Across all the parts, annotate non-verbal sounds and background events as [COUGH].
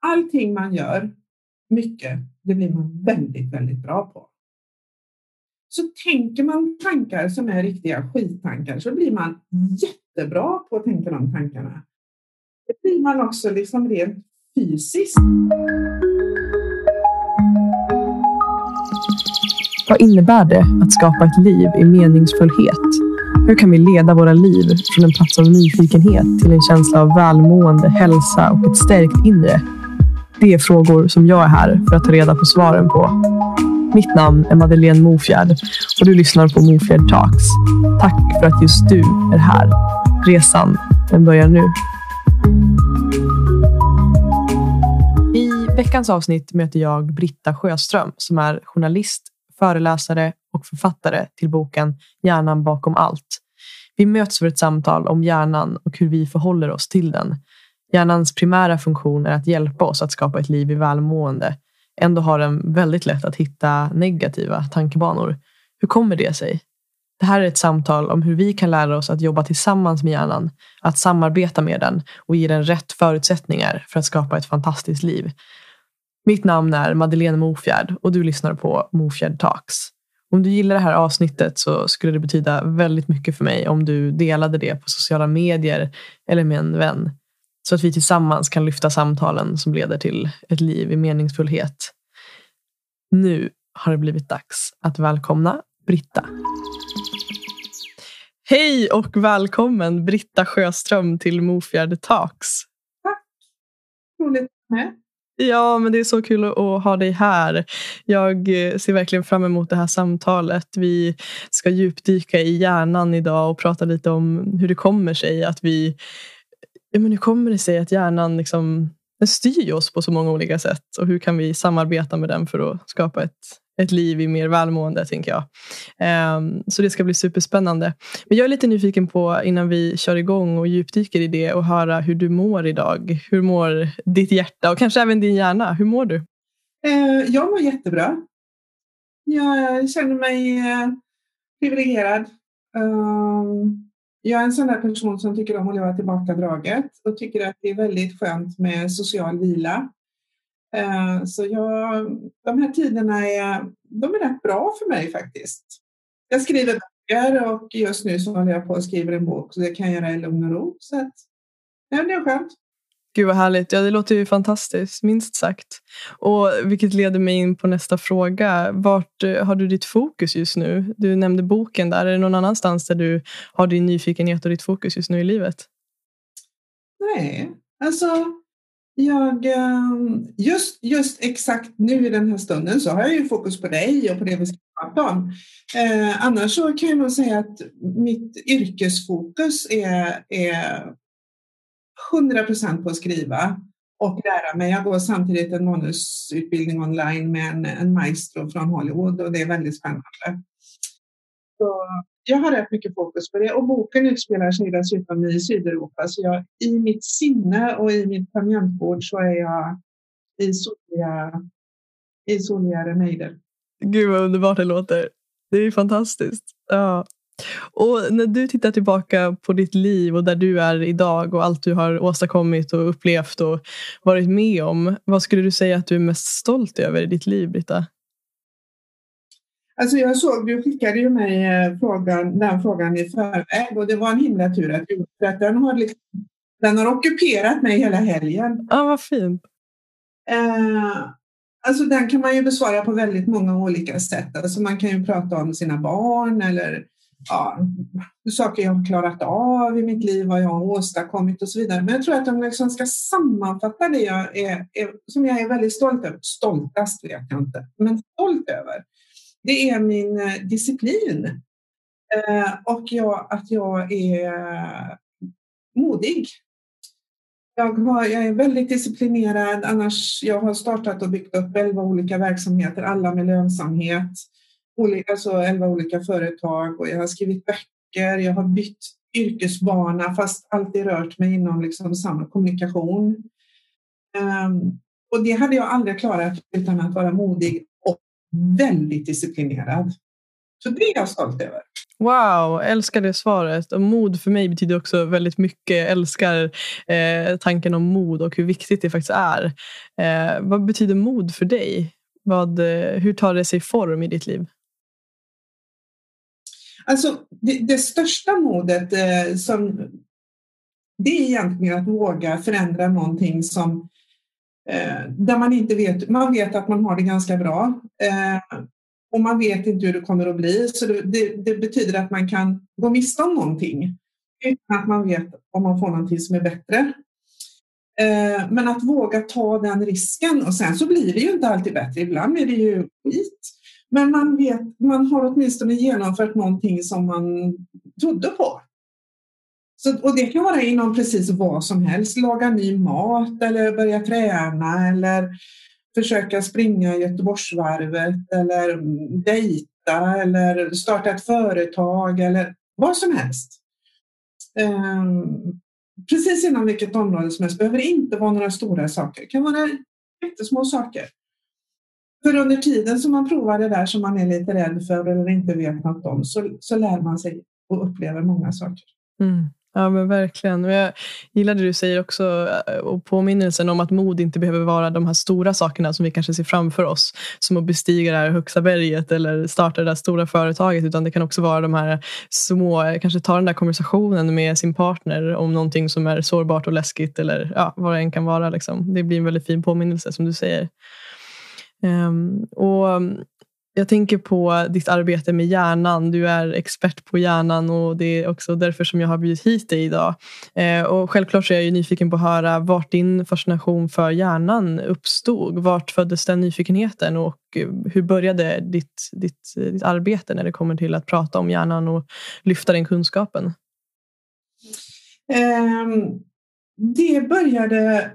allting man gör, mycket, det blir man väldigt, väldigt bra på. Så tänker man tankar som är riktiga skittankar så blir man jättebra på att tänka de tankarna. Det blir man också liksom rent fysiskt. Vad innebär det att skapa ett liv i meningsfullhet? Hur kan vi leda våra liv från en plats av nyfikenhet till en känsla av välmående, hälsa och ett stärkt inre? Det är frågor som jag är här för att ta reda på svaren på. Mitt namn är Madeleine Mofjärd och du lyssnar på Mofjärd Talks. Tack för att just du är här. Resan, den börjar nu. I veckans avsnitt möter jag Britta Sjöström som är journalist, föreläsare och författare till boken Hjärnan bakom allt. Vi möts för ett samtal om hjärnan och hur vi förhåller oss till den. Hjärnans primära funktion är att hjälpa oss att skapa ett liv i välmående. Ändå har den väldigt lätt att hitta negativa tankebanor. Hur kommer det sig? Det här är ett samtal om hur vi kan lära oss att jobba tillsammans med hjärnan, att samarbeta med den och ge den rätt förutsättningar för att skapa ett fantastiskt liv. Mitt namn är Madeleine Mofjärd och du lyssnar på Mofjärd Talks. Om du gillar det här avsnittet så skulle det betyda väldigt mycket för mig om du delade det på sociala medier eller med en vän. Så att vi tillsammans kan lyfta samtalen som leder till ett liv i meningsfullhet. Nu har det blivit dags att välkomna Britta. Hej och välkommen Britta Sjöström till Mofjärd Talks. Tack! Roligt att vara med. Ja, men det är så kul att ha dig här. Jag eh, ser verkligen fram emot det här samtalet. Vi ska djupdyka i hjärnan idag och prata lite om hur det kommer sig att vi... Ja, men hur kommer det sig att hjärnan liksom, den styr oss på så många olika sätt och hur kan vi samarbeta med den för att skapa ett, ett liv i mer välmående, tänker jag. Um, så det ska bli superspännande. Men jag är lite nyfiken på, innan vi kör igång och djupdyker i det, och höra hur du mår idag. Hur mår ditt hjärta och kanske även din hjärna? Hur mår du? Ehm, jag mår jättebra. Jag känner mig eh, privilegierad. Um, jag är en sån där person som tycker om att leva tillbakadraget och tycker att det är väldigt skönt med social vila. Eh, så jag, de här tiderna är, de är rätt bra för mig faktiskt. Jag skriver böcker och just nu så håller jag på och skriver en bok så det kan jag göra i lugn och ro. Så att, ja, det är skönt. Gud vad härligt. Ja, det låter ju fantastiskt, minst sagt. Och Vilket leder mig in på nästa fråga. Vart eh, har du ditt fokus just nu? Du nämnde boken där. Är det någon annanstans där du har din nyfikenhet och ditt fokus just nu i livet? Nej, alltså jag, ehm, just, just exakt nu i den här stunden så har jag ju fokus på dig och på det vi ska prata om. Eh, annars så kan jag nog säga att mitt yrkesfokus är, är 100 procent på att skriva och lära mig. Jag går samtidigt en manusutbildning online med en, en maestro från Hollywood och det är väldigt spännande. Så jag har rätt mycket fokus på det och boken utspelar sig dessutom i Sydeuropa. Så jag, i mitt sinne och i mitt tangentbord så är jag i soliga, i soliga remejder. Gud vad underbart det låter. Det är fantastiskt. Ja. Och när du tittar tillbaka på ditt liv och där du är idag och allt du har åstadkommit och upplevt och varit med om. Vad skulle du säga att du är mest stolt över i ditt liv, Britta? Alltså jag såg, du skickade ju mig eh, frågan, den frågan i förväg och det var en himla tur att du för att den har, liksom, den har ockuperat mig hela helgen. Ja, vad fint. Eh, alltså den kan man ju besvara på väldigt många olika sätt. Alltså man kan ju prata om sina barn eller ja, saker jag har klarat av i mitt liv, vad jag har åstadkommit och så vidare. Men jag tror att om jag liksom ska sammanfatta det jag är, är, som jag är väldigt stolt över, stoltast vet jag inte, men stolt över, det är min eh, disciplin. Eh, och jag, att jag är modig. Jag, har, jag, är väldigt disciplinerad, annars jag har startat och byggt upp elva olika verksamheter, alla med lönsamhet. Olika, alltså elva olika företag och jag har skrivit böcker, jag har bytt yrkesbana fast alltid rört mig inom liksom samma kommunikation. Um, och det hade jag aldrig klarat utan att vara modig och väldigt disciplinerad. Så det är jag stolt över. Wow, älskar det svaret. Och mod för mig betyder också väldigt mycket. Jag älskar eh, tanken om mod och hur viktigt det faktiskt är. Eh, vad betyder mod för dig? Vad, eh, hur tar det sig form i ditt liv? Alltså, det, det största modet eh, som, det är egentligen att våga förändra någonting som eh, där man inte vet, man vet att man har det ganska bra eh, och man vet inte hur det kommer att bli. Så det, det, det, betyder att man kan gå miste om någonting utan att man vet om man får någonting som är bättre. Eh, men att våga ta den risken och sen så blir det ju inte alltid bättre. Ibland är det ju skit. Men man, vet, man har åtminstone genomfört någonting som man trodde på. Så, och det kan vara inom precis vad som helst. Laga ny mat eller börja träna eller försöka springa Göteborgsvarvet eller dejta eller starta ett företag eller vad som helst. Um, precis inom vilket område som helst. behöver det inte vara några stora saker. Det kan vara jättesmå saker. För under tiden som man provar det där som man är lite rädd för eller inte vet något om så, så lär man sig och upplever många saker. Mm. Ja men verkligen. Och jag gillar det du säger också eh, och påminnelsen om att mod inte behöver vara de här stora sakerna som vi kanske ser framför oss. Som att bestiga det här högsta berget eller starta det där stora företaget. Utan det kan också vara de här små, eh, kanske ta den där konversationen med sin partner om någonting som är sårbart och läskigt eller ja, vad det än kan vara. Liksom. Det blir en väldigt fin påminnelse som du säger. Um, och jag tänker på ditt arbete med hjärnan. Du är expert på hjärnan och det är också därför som jag har bjudit hit dig idag. Ehm, och självklart så är jag nyfiken på att höra vart din fascination för hjärnan uppstod. Vart föddes den nyfikenheten och hur började ditt, ditt, ditt arbete när det kommer till att prata om hjärnan och lyfta den kunskapen? Um, det började,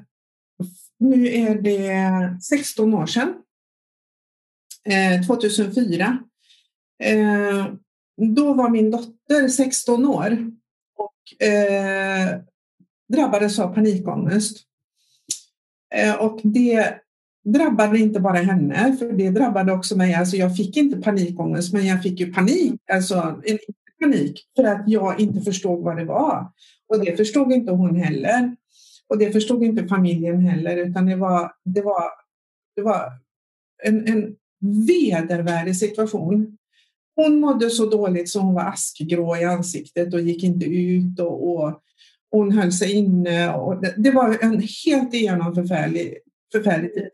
nu är det 16 år sedan Eh, 2004. Eh, då var min dotter 16 år och eh, drabbades av panikångest. Eh, och det drabbade inte bara henne, för det drabbade också mig. Alltså jag fick inte panikångest, men jag fick ju panik, alltså en panik för att jag inte förstod vad det var. Och det förstod inte hon heller. Och det förstod inte familjen heller, utan det var, det var, det var en, en vedervärdig situation. Hon mådde så dåligt så hon var askgrå i ansiktet och gick inte ut och, och hon höll sig inne. Och det, det var en helt igenom förfärlig, förfärlig tid.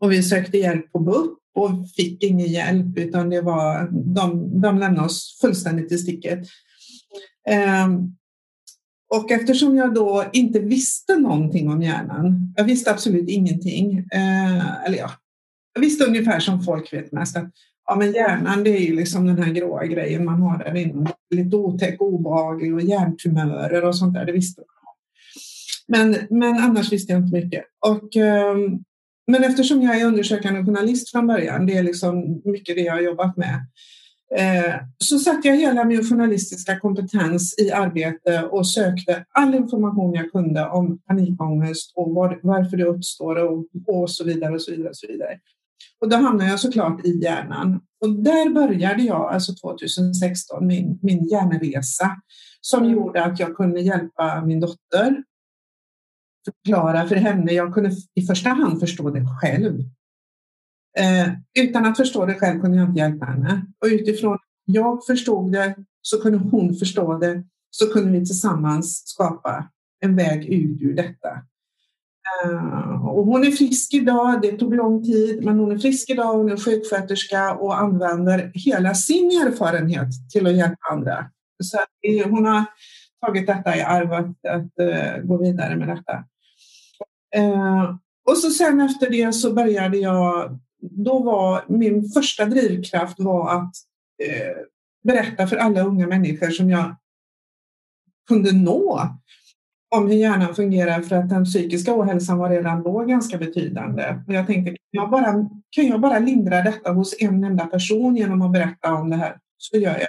Och vi sökte hjälp på BUP och fick ingen hjälp utan det var, de, de lämnade oss fullständigt i sticket. Um, och eftersom jag då inte visste någonting om hjärnan, jag visste absolut ingenting, eh, eller ja, jag visste ungefär som folk vet mest att ja, men hjärnan det är ju liksom den här gråa grejen man har där inne. Lite otäck, obehaglig och hjärntumörer och sånt där. Det visste man. Men, men annars visste jag inte mycket. Och, ehm, men eftersom jag är undersökande journalist från början, det är liksom mycket det jag har jobbat med, eh, så satte jag hela min journalistiska kompetens i arbete och sökte all information jag kunde om panikångest och var, varför det uppstår och, och så vidare och så vidare. Och så vidare. Och då hamnade jag såklart i hjärnan. Och där började jag, alltså 2016, min, min hjärnresa som mm. gjorde att jag kunde hjälpa min dotter. Förklara för henne. Jag kunde i första hand förstå det själv. Eh, utan att förstå det själv kunde jag inte hjälpa henne. Och utifrån jag förstod det så kunde hon förstå det. Så kunde vi tillsammans skapa en väg ut ur detta. Eh, och hon är frisk idag, det tog lång tid, men hon är frisk idag, hon är sjuksköterska och använder hela sin erfarenhet till att hjälpa andra. Så hon har tagit detta i arv att, att uh, gå vidare med detta. Uh, och så sen efter det så började jag, då var min första drivkraft var att uh, berätta för alla unga människor som jag kunde nå om hur hjärnan fungerar för att den psykiska ohälsan var redan då ganska betydande. Och jag tänkte, kan jag, bara, kan jag bara lindra detta hos en enda person genom att berätta om det här så gör jag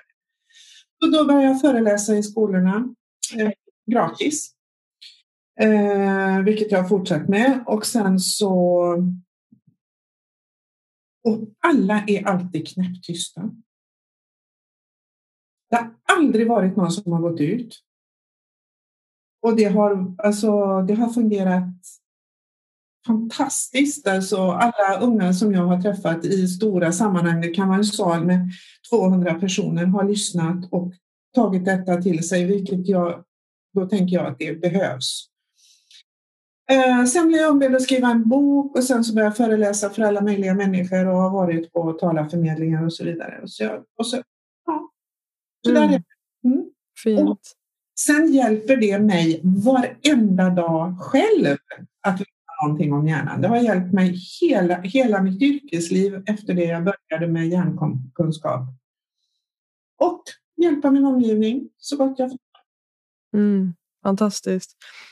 Så då började jag föreläsa i skolorna eh, gratis. Eh, vilket jag har fortsatt med. Och sen så... Och alla är alltid knäpptysta. Det har aldrig varit någon som har gått ut. Och det har, alltså, det har fungerat fantastiskt. Alltså, alla unga som jag har träffat i stora sammanhang, det kan vara en sal med 200 personer, har lyssnat och tagit detta till sig, vilket jag, då tänker jag att det behövs. Eh, sen blev jag ombedd att skriva en bok och sen så började jag föreläsa för alla möjliga människor och har varit på talarförmedlingar och så vidare. Och så, och så, ja. så mm. där är det. Mm. Fint. Sen hjälper det mig varenda dag själv att veta någonting om hjärnan. Det har hjälpt mig hela, hela mitt yrkesliv efter det jag började med hjärnkunskap. Och hjälpa min omgivning så gott jag får. Mm. Fantastiskt.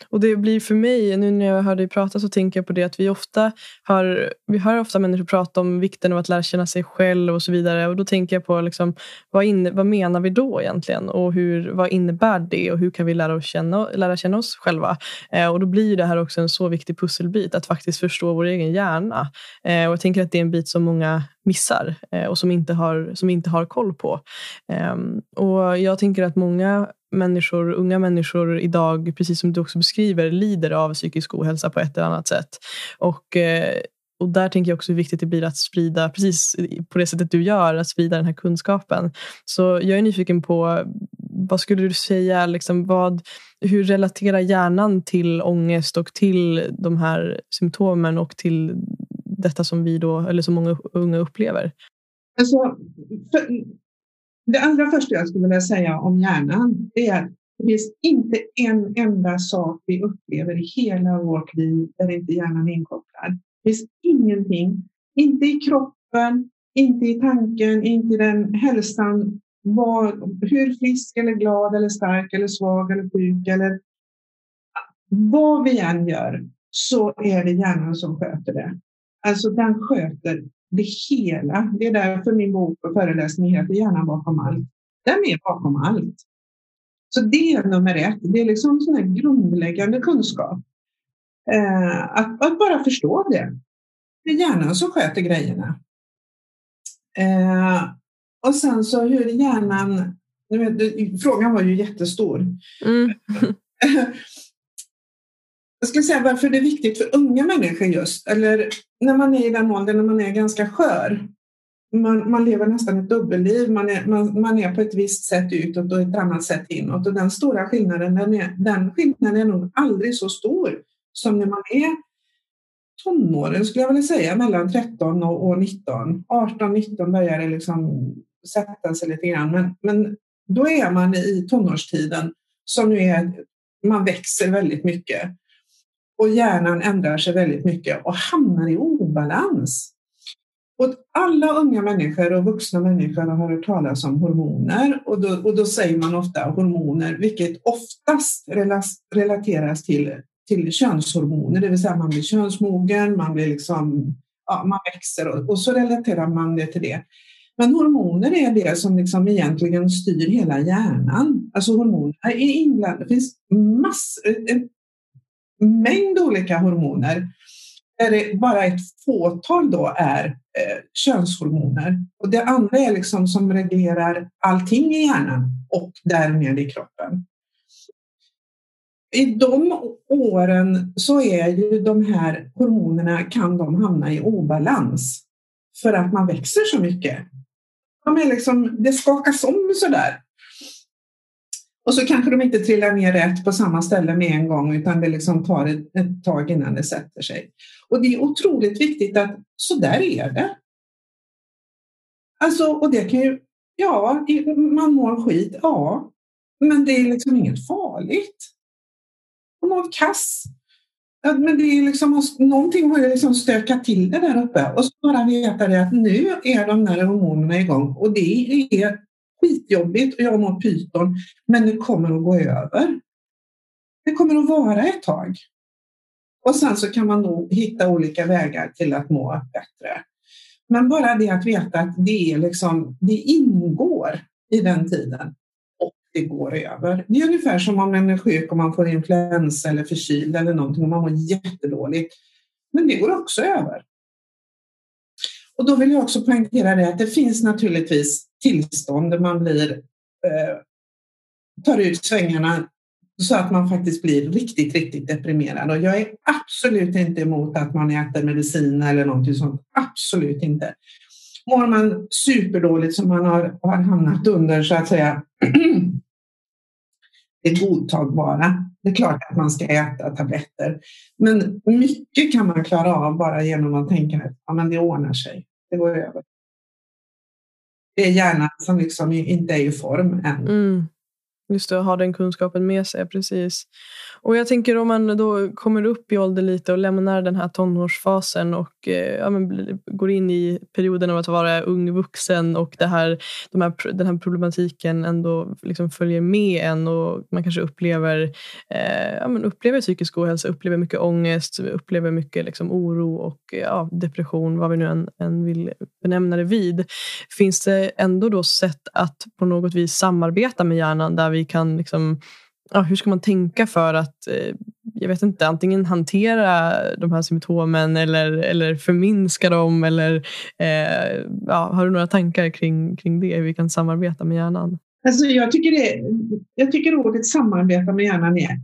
Och det blir för mig, nu när jag hör dig prata så tänker jag på det att vi ofta hör, vi hör ofta människor prata om vikten av att lära känna sig själv och så vidare. Och då tänker jag på liksom, vad, in, vad menar vi då egentligen? Och hur, vad innebär det? Och hur kan vi lära, oss känna, lära känna oss själva? Eh, och då blir det här också en så viktig pusselbit att faktiskt förstå vår egen hjärna. Eh, och jag tänker att det är en bit som många missar eh, och som inte har, som inte har koll på. Eh, och Jag tänker att många människor, unga människor idag, precis som du också beskriver, lider av psykisk ohälsa på ett eller annat sätt. Och, eh, och där tänker jag också hur viktigt det blir att sprida, precis på det sättet du gör, att sprida den här kunskapen. Så jag är nyfiken på, vad skulle du säga, liksom vad, hur relaterar hjärnan till ångest och till de här symptomen och till detta som vi då, eller som många unga upplever? Alltså, det allra första jag skulle vilja säga om hjärnan är att det finns inte en enda sak vi upplever i hela vårt liv där inte hjärnan är inkopplad. Det finns ingenting, inte i kroppen, inte i tanken, inte i den hälsan, var, hur frisk eller glad eller stark eller svag eller sjuk eller vad vi än gör så är det hjärnan som sköter det. Alltså den sköter det hela. Det är därför min bok och föreläsning heter Hjärnan bakom allt. Den är bakom allt. Så det är nummer ett. Det är liksom sån här grundläggande kunskap. Eh, att, att, bara förstå det. Det är hjärnan som sköter grejerna. Eh, och sen så hur hjärnan... Vet, frågan var ju jättestor. Mm. [LAUGHS] Jag skulle säga varför det är viktigt för unga människor just, eller när man är i den åldern när man är ganska skör. Man, man lever nästan ett dubbelliv. Man är, man, man är på ett visst sätt utåt och ett annat sätt inåt. Och den stora skillnaden, den, är, den skillnaden är nog aldrig så stor som när man är tonåren, skulle jag vilja säga, mellan 13 och 19. 18-19 börjar det liksom sätta sig lite grann. Men, men då är man i tonårstiden som nu är, man växer väldigt mycket och hjärnan ändrar sig väldigt mycket och hamnar i obalans. Och alla unga människor och vuxna människor har hört talas om hormoner och då, och då säger man ofta hormoner, vilket oftast relateras till, till könshormoner, det vill säga man blir könsmogen, man, blir liksom, ja, man växer och, och, så relaterar man det till det. Men hormoner är det som liksom egentligen styr hela hjärnan. Alltså hormoner är inblandade. Det finns massor, mängd olika hormoner där det bara ett fåtal då är eh, könshormoner. Och det andra är liksom som reglerar allting i hjärnan och därmed i kroppen. I de åren så är ju de här hormonerna kan de hamna i obalans för att man växer så mycket. De är liksom, det skakas om sådär. Och så kanske de inte trillar ner rätt på samma ställe med en gång utan det liksom tar ett, ett tag innan det sätter sig. Och det är otroligt viktigt att så där är det. Alltså, och det kan ju, ja, man mår skit, ja, men det är liksom inget farligt. Man mår kass. Men det är liksom, någonting har ju liksom stökat till det där uppe och så bara veta det att nu är de där hormonerna igång och det är skitjobbigt och jag mår pyton, men det kommer att gå över. Det kommer att vara ett tag. Och sen så kan man nog hitta olika vägar till att må bättre. Men bara det att veta att det, är liksom, det ingår i den tiden och det går över. Det är ungefär som om man är sjuk och man får influensa eller förkyld eller någonting och man mår jättedåligt. Men det går också över. Och då vill jag också poängtera det att det finns naturligtvis tillstånd där man blir eh, tar ut svängarna så att man faktiskt blir riktigt, riktigt deprimerad. Och jag är absolut inte emot att man äter medicin eller någonting sånt. Absolut inte. Mår man superdåligt som man har, har hamnat under så att säga [CLEARS THROAT] det godtagbara. Det är klart att man ska äta tabletter. Men mycket kan man klara av bara genom att tänka att ja, men det ordnar sig. Det går över. Det är hjärnan som liksom inte är i form än. Mm. Just det, att ha den kunskapen med sig. precis. Och jag tänker om man då kommer upp i ålder lite och lämnar den här tonårsfasen och eh, ja, går in i perioden av att vara ung vuxen och det här, de här, den här problematiken ändå liksom följer med en och man kanske upplever, eh, ja, men upplever psykisk ohälsa, upplever mycket ångest, upplever mycket liksom oro och eh, ja, depression, vad vi nu än, än vill benämna det vid. Finns det ändå då sätt att på något vis samarbeta med hjärnan där vi kan liksom, ja, hur ska man tänka för att eh, jag vet inte, antingen hantera de här symptomen eller, eller förminska dem? Eller, eh, ja, har du några tankar kring, kring det, hur vi kan samarbeta med hjärnan? Alltså jag, tycker det, jag tycker ordet samarbeta med hjärnan är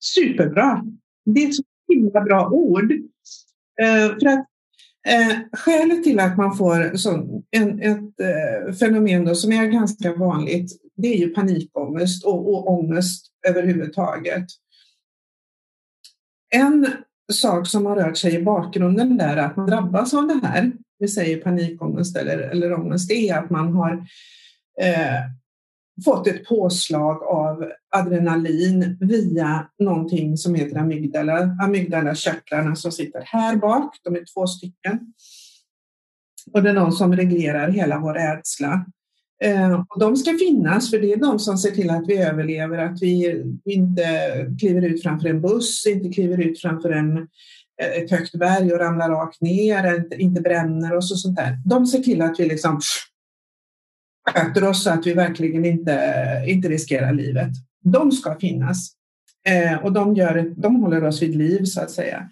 superbra. Det är ett så himla bra ord. Eh, för att Eh, skälet till att man får så, en, ett eh, fenomen då, som är ganska vanligt, det är ju panikångest och, och ångest överhuvudtaget. En sak som har rört sig i bakgrunden där, att man drabbas av det här, vi säger panikångest eller, eller ångest, det är att man har eh, fått ett påslag av adrenalin via någonting som heter amygdala, amygdalakörtlarna som sitter här bak. De är två stycken. Och det är de som reglerar hela vår rädsla. Eh, och de ska finnas för det är de som ser till att vi överlever, att vi inte kliver ut framför en buss, inte kliver ut framför en, eh, ett högt berg och ramlar rakt ner, inte bränner oss och sånt där. De ser till att vi liksom sköter oss så att vi verkligen inte, inte riskerar livet. De ska finnas eh, och de, gör, de håller oss vid liv så att säga.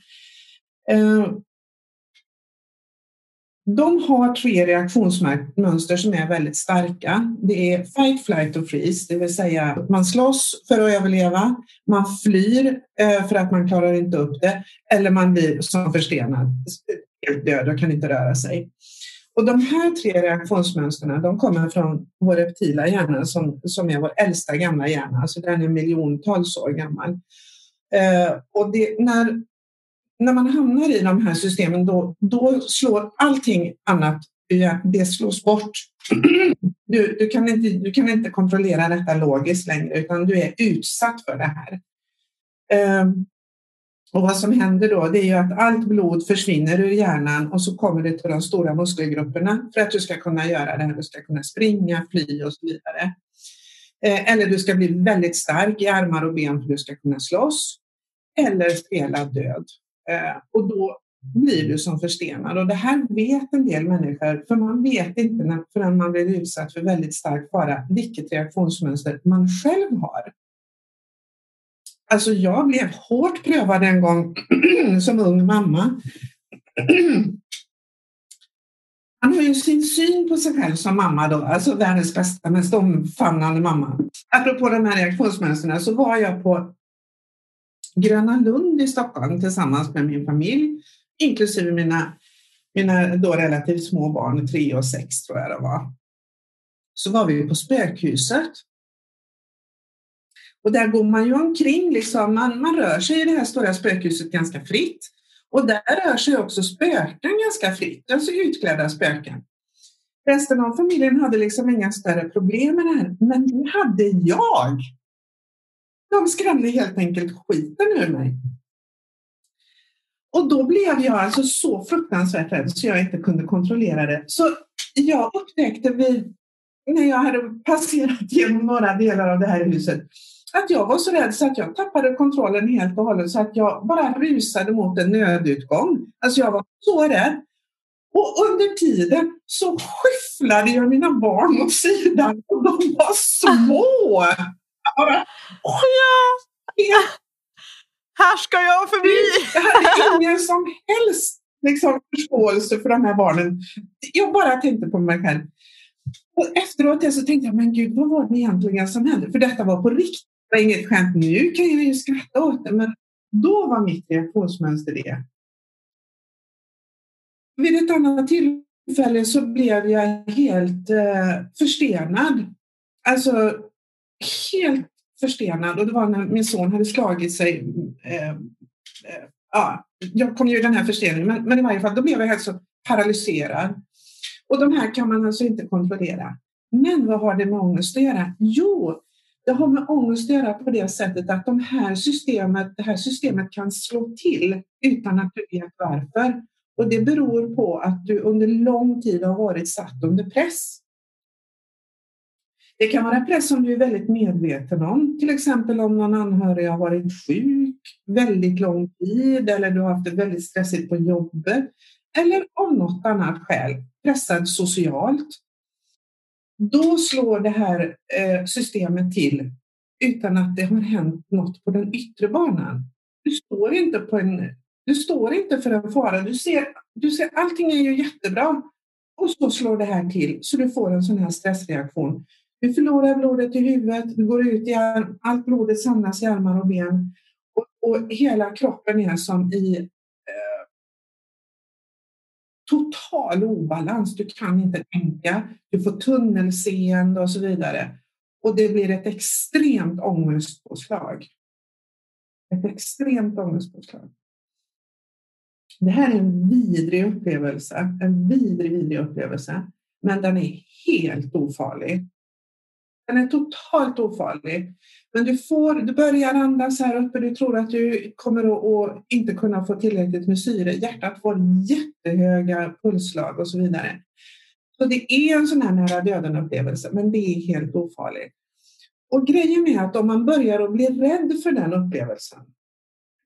De har tre reaktionsmönster som är väldigt starka. Det är fight, flight och freeze, det vill säga att man slåss för att överleva, man flyr eh, för att man klarar inte upp det eller man blir som förstenad, helt död och kan inte röra sig. Och de här tre reaktionsmönstren de kommer från vår reptila hjärna som, som är vår äldsta gamla hjärna, alltså den är miljontals år gammal. Eh, och det, när, när man hamnar i de här systemen då, då slår allting annat det slås bort. Du, du, kan inte, du kan inte kontrollera detta logiskt längre utan du är utsatt för det här. Ehm, och vad som händer då det är ju att allt blod försvinner ur hjärnan och så kommer det till de stora muskelgrupperna för att du ska kunna göra det här. Du ska kunna springa, fly och så vidare. Eh, eller du ska bli väldigt stark i armar och ben för att du ska kunna slåss. Eller spela död. Eh, och då blir du som förstenad. Och det här vet en del människor, för man vet inte förrän man blir utsatt för väldigt stark fara vilket reaktionsmönster man själv har. Alltså jag blev hårt prövad en gång [CLEARS THROAT] som ung mamma. [CLEARS THROAT] Han har ju sin syn på sig själv som mamma då, alltså världens bästa, mest omfamnande mamma. Apropå de här reaktionsmönstren så var jag på Gröna Lund i Stockholm tillsammans med min familj, inklusive mina, mina då relativt små barn, tre och sex tror jag det var. Så var vi på spökhuset och där går man ju omkring, liksom. man, man rör sig i det här stora spökhuset ganska fritt. Och där rör sig också spöken ganska fritt, alltså utklädda spöken. Resten av familjen hade liksom inga större problem med det här, men det hade jag. De skrämde helt enkelt skiten ur mig. Och då blev jag alltså så fruktansvärt rädd så jag inte kunde kontrollera det. Så jag upptäckte vid, när jag hade passerat genom några delar av det här huset att jag var så rädd så att jag tappade kontrollen helt och hållet så att jag bara rusade mot en nödutgång. Alltså jag var så rädd. Och under tiden så skyfflade jag mina barn åt sidan och de var små ja. ja. Här ska jag förbi! Jag hade ingen som helst liksom, förståelse för de här barnen. Jag bara tänkte på mig själv. Och efteråt så tänkte jag, men gud, vad var det egentligen som hände? För detta var på riktigt. Det var inget skämt. Nu kan jag ju skratta åt det, men då var mitt reaktionsmönster det. Vid ett annat tillfälle så blev jag helt eh, förstenad. Alltså helt förstenad och det var när min son hade slagit sig. Eh, eh, ja, jag kom ju i den här försteningen, men, men i varje fall då blev jag helt så paralyserad. Och de här kan man alltså inte kontrollera. Men vad har det med ångest att göra? Jo, det har med ångest att göra på det sättet att de här systemet, det här systemet kan slå till utan att du vet varför. Och det beror på att du under lång tid har varit satt under press. Det kan vara press som du är väldigt medveten om, till exempel om någon anhörig har varit sjuk väldigt lång tid eller du har haft det väldigt stressigt på jobbet eller av något annat skäl, pressad socialt. Då slår det här eh, systemet till utan att det har hänt något på den yttre banan. Du står inte, på en, du står inte för en fara. Du ser, du ser allting är ju jättebra och så slår det här till så du får en sån här stressreaktion. Du förlorar blodet i huvudet, du går ut i arm, allt blodet samlas i armar och ben och, och hela kroppen är som i eh, total obalans. Du kan inte tänka, du får tunnelseende och så vidare. Och det blir ett extremt ångestpåslag. Ett extremt ångestpåslag. Det här är en vidrig upplevelse, en vidrig, vidrig upplevelse, men den är helt ofarlig. Den är totalt ofarlig. Men du, får, du börjar andas här uppe, du tror att du kommer att, att inte kunna få tillräckligt med syre. Hjärtat får jättehöga pulsslag och så vidare. Så det är en sån här nära döden-upplevelse, men det är helt ofarligt. Och grejen är att om man börjar att bli rädd för den upplevelsen,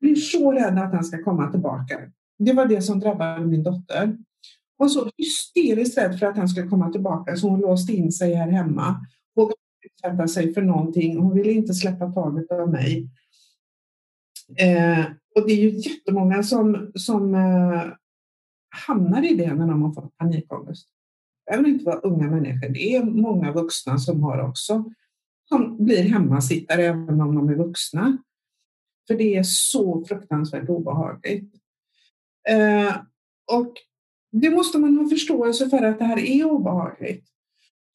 blir så rädd att den ska komma tillbaka. Det var det som drabbade min dotter. Hon var så hysteriskt rädd för att han skulle komma tillbaka så hon låste in sig här hemma utsätta sig för någonting. Hon ville inte släppa taget av mig. Eh, och det är ju jättemånga som, som eh, hamnar i det när de har fått panikångest. Det behöver inte vara unga människor. Det är många vuxna som har också som blir hemmasittare även om de är vuxna. För det är så fruktansvärt obehagligt. Eh, och det måste man ha förståelse för att det här är obehagligt.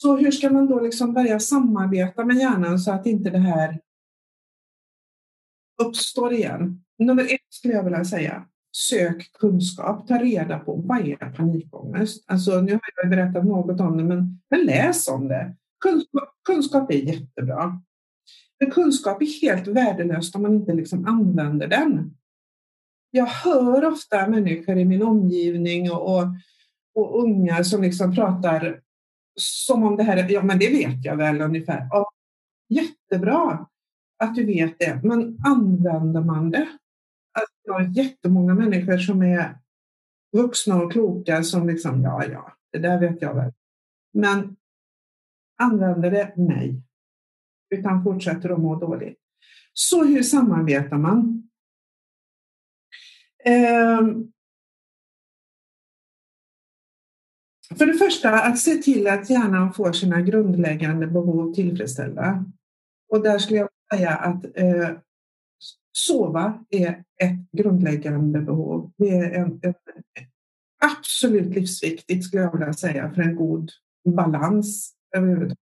Så hur ska man då liksom börja samarbeta med hjärnan så att inte det här uppstår igen? Nummer ett skulle jag vilja säga, sök kunskap, ta reda på vad är panikångest? Alltså, nu har jag berättat något om det, men, men läs om det. Kunskap, kunskap är jättebra. Men kunskap är helt värdelöst om man inte liksom använder den. Jag hör ofta människor i min omgivning och, och, och unga som liksom pratar som om det här är, ja men det vet jag väl ungefär. Ja, jättebra att du vet det, men använder man det? Alltså, jag har jättemånga människor som är vuxna och kloka som liksom, ja, ja, det där vet jag väl. Men använder det? Nej. Utan fortsätter att må dåligt. Så hur samarbetar man? Um, För det första att se till att hjärnan får sina grundläggande behov tillfredsställda. Och där skulle jag säga att eh, sova är ett grundläggande behov. Det är en, en, absolut livsviktigt skulle jag vilja säga för en god balans överhuvudtaget.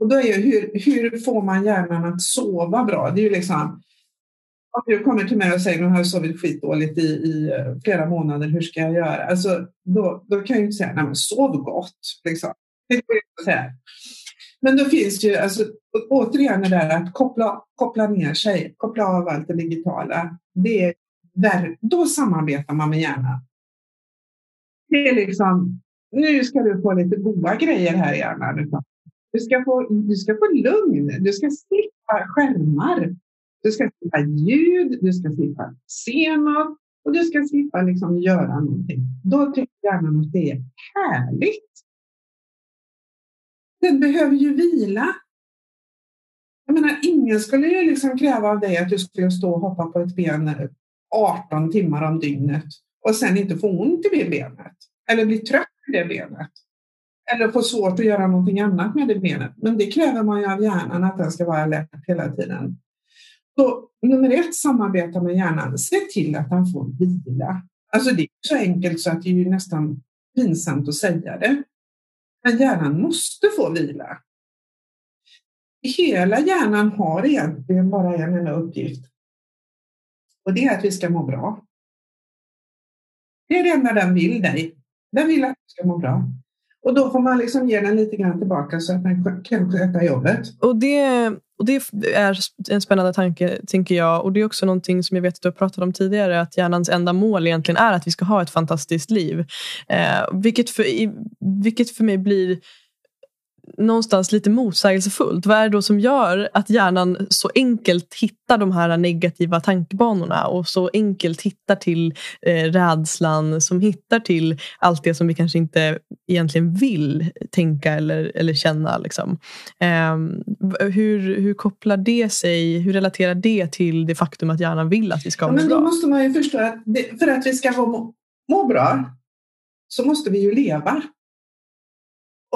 Och då är ju hur, hur får man hjärnan att sova bra? Det är ju liksom om du kommer till mig och säger nu har jag sovit skitdåligt i, i eh, flera månader, hur ska jag göra? Alltså, då, då kan jag ju inte säga, nej men sov gott. Liksom. Det går inte att säga. Men då finns det ju, alltså, återigen det där att koppla, koppla ner sig, koppla av allt det digitala. Det är där, då samarbetar man med hjärnan. Det är liksom, nu ska du få lite goda grejer här i hjärnan. Du ska få, du ska få lugn, du ska slippa skärmar. Du ska slippa ljud, du ska slippa se något och du ska slippa liksom göra någonting. Då tycker hjärnan att det är härligt. Den behöver ju vila. Jag menar, ingen skulle ju liksom kräva av dig att du skulle stå och hoppa på ett ben 18 timmar om dygnet och sen inte få ont i det benet eller bli trött i det benet. eller få svårt att göra någonting annat med det benet. Men det kräver man ju av hjärnan att den ska vara alert hela tiden. Så nummer ett, samarbeta med hjärnan. Se till att den får vila. Alltså det är så enkelt så att det är nästan pinsamt att säga det. Men hjärnan måste få vila. Hela hjärnan har egentligen bara en enda uppgift. Och det är att vi ska må bra. Det är det enda den vill dig. Den vill att du ska må bra. Och då får man liksom ge den lite grann tillbaka så att den kan sköta jobbet. Och det, och det är en spännande tanke, tänker jag. Och det är också någonting som jag vet att du har pratat om tidigare, att hjärnans enda mål egentligen är att vi ska ha ett fantastiskt liv. Eh, vilket, för, vilket för mig blir någonstans lite motsägelsefullt. Vad är det då som gör att hjärnan så enkelt hittar de här negativa tankebanorna och så enkelt hittar till eh, rädslan, som hittar till allt det som vi kanske inte egentligen vill tänka eller, eller känna. Liksom. Eh, hur, hur kopplar det sig, hur relaterar det till det faktum att hjärnan vill att vi ska må ja, men Då måste man ju förstå att det, för att vi ska må, må bra så måste vi ju leva.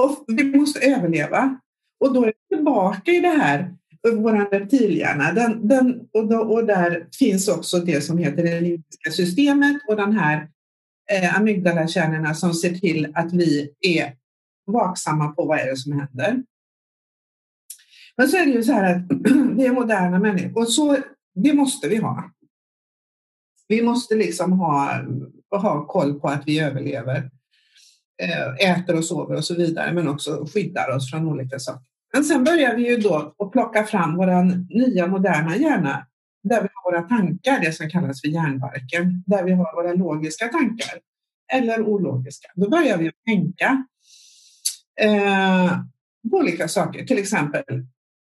Och vi måste överleva. Och då är vi tillbaka i det här, vår reptilhjärna. Den, den, och, då, och där finns också det som heter det limbiska systemet och den här eh, amygdalakärnorna som ser till att vi är vaksamma på vad är det som händer. Men så är det ju så här att [CLEARS THROAT] vi är moderna människor och så, det måste vi ha. Vi måste liksom ha, ha koll på att vi överlever. Eh, äter och sover och så vidare, men också skyddar oss från olika saker. Men sen börjar vi ju då att plocka fram vår nya moderna hjärna där vi har våra tankar, det som kallas för hjärnbarken, där vi har våra logiska tankar eller ologiska. Då börjar vi att tänka eh, på olika saker, till exempel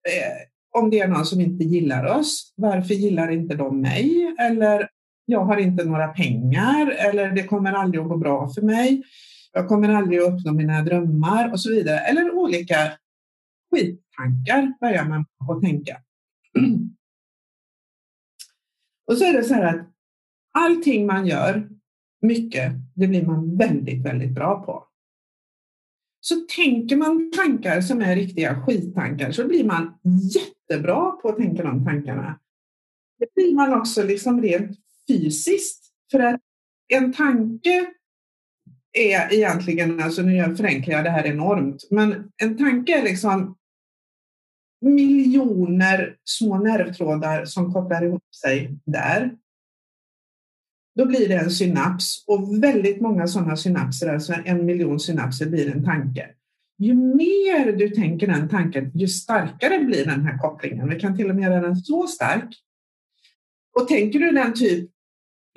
eh, om det är någon som inte gillar oss, varför gillar inte de mig? Eller jag har inte några pengar eller det kommer aldrig att gå bra för mig jag kommer aldrig att uppnå mina drömmar och så vidare. Eller olika skittankar börjar man att tänka. [CLEARS THROAT] Och så är det så här att allting man gör mycket, det blir man väldigt, väldigt bra på. Så tänker man tankar som är riktiga skittankar så blir man jättebra på att tänka de tankarna. Det blir man också liksom rent fysiskt. För att en tanke är egentligen, alltså nu förenklar jag det här enormt, men en tanke är liksom miljoner små nervtrådar som kopplar ihop sig där. Då blir det en synaps och väldigt många sådana synapser, alltså en miljon synapser blir en tanke. Ju mer du tänker den tanken, ju starkare blir den här kopplingen. Vi kan till och med göra den så stark. Och tänker du den typ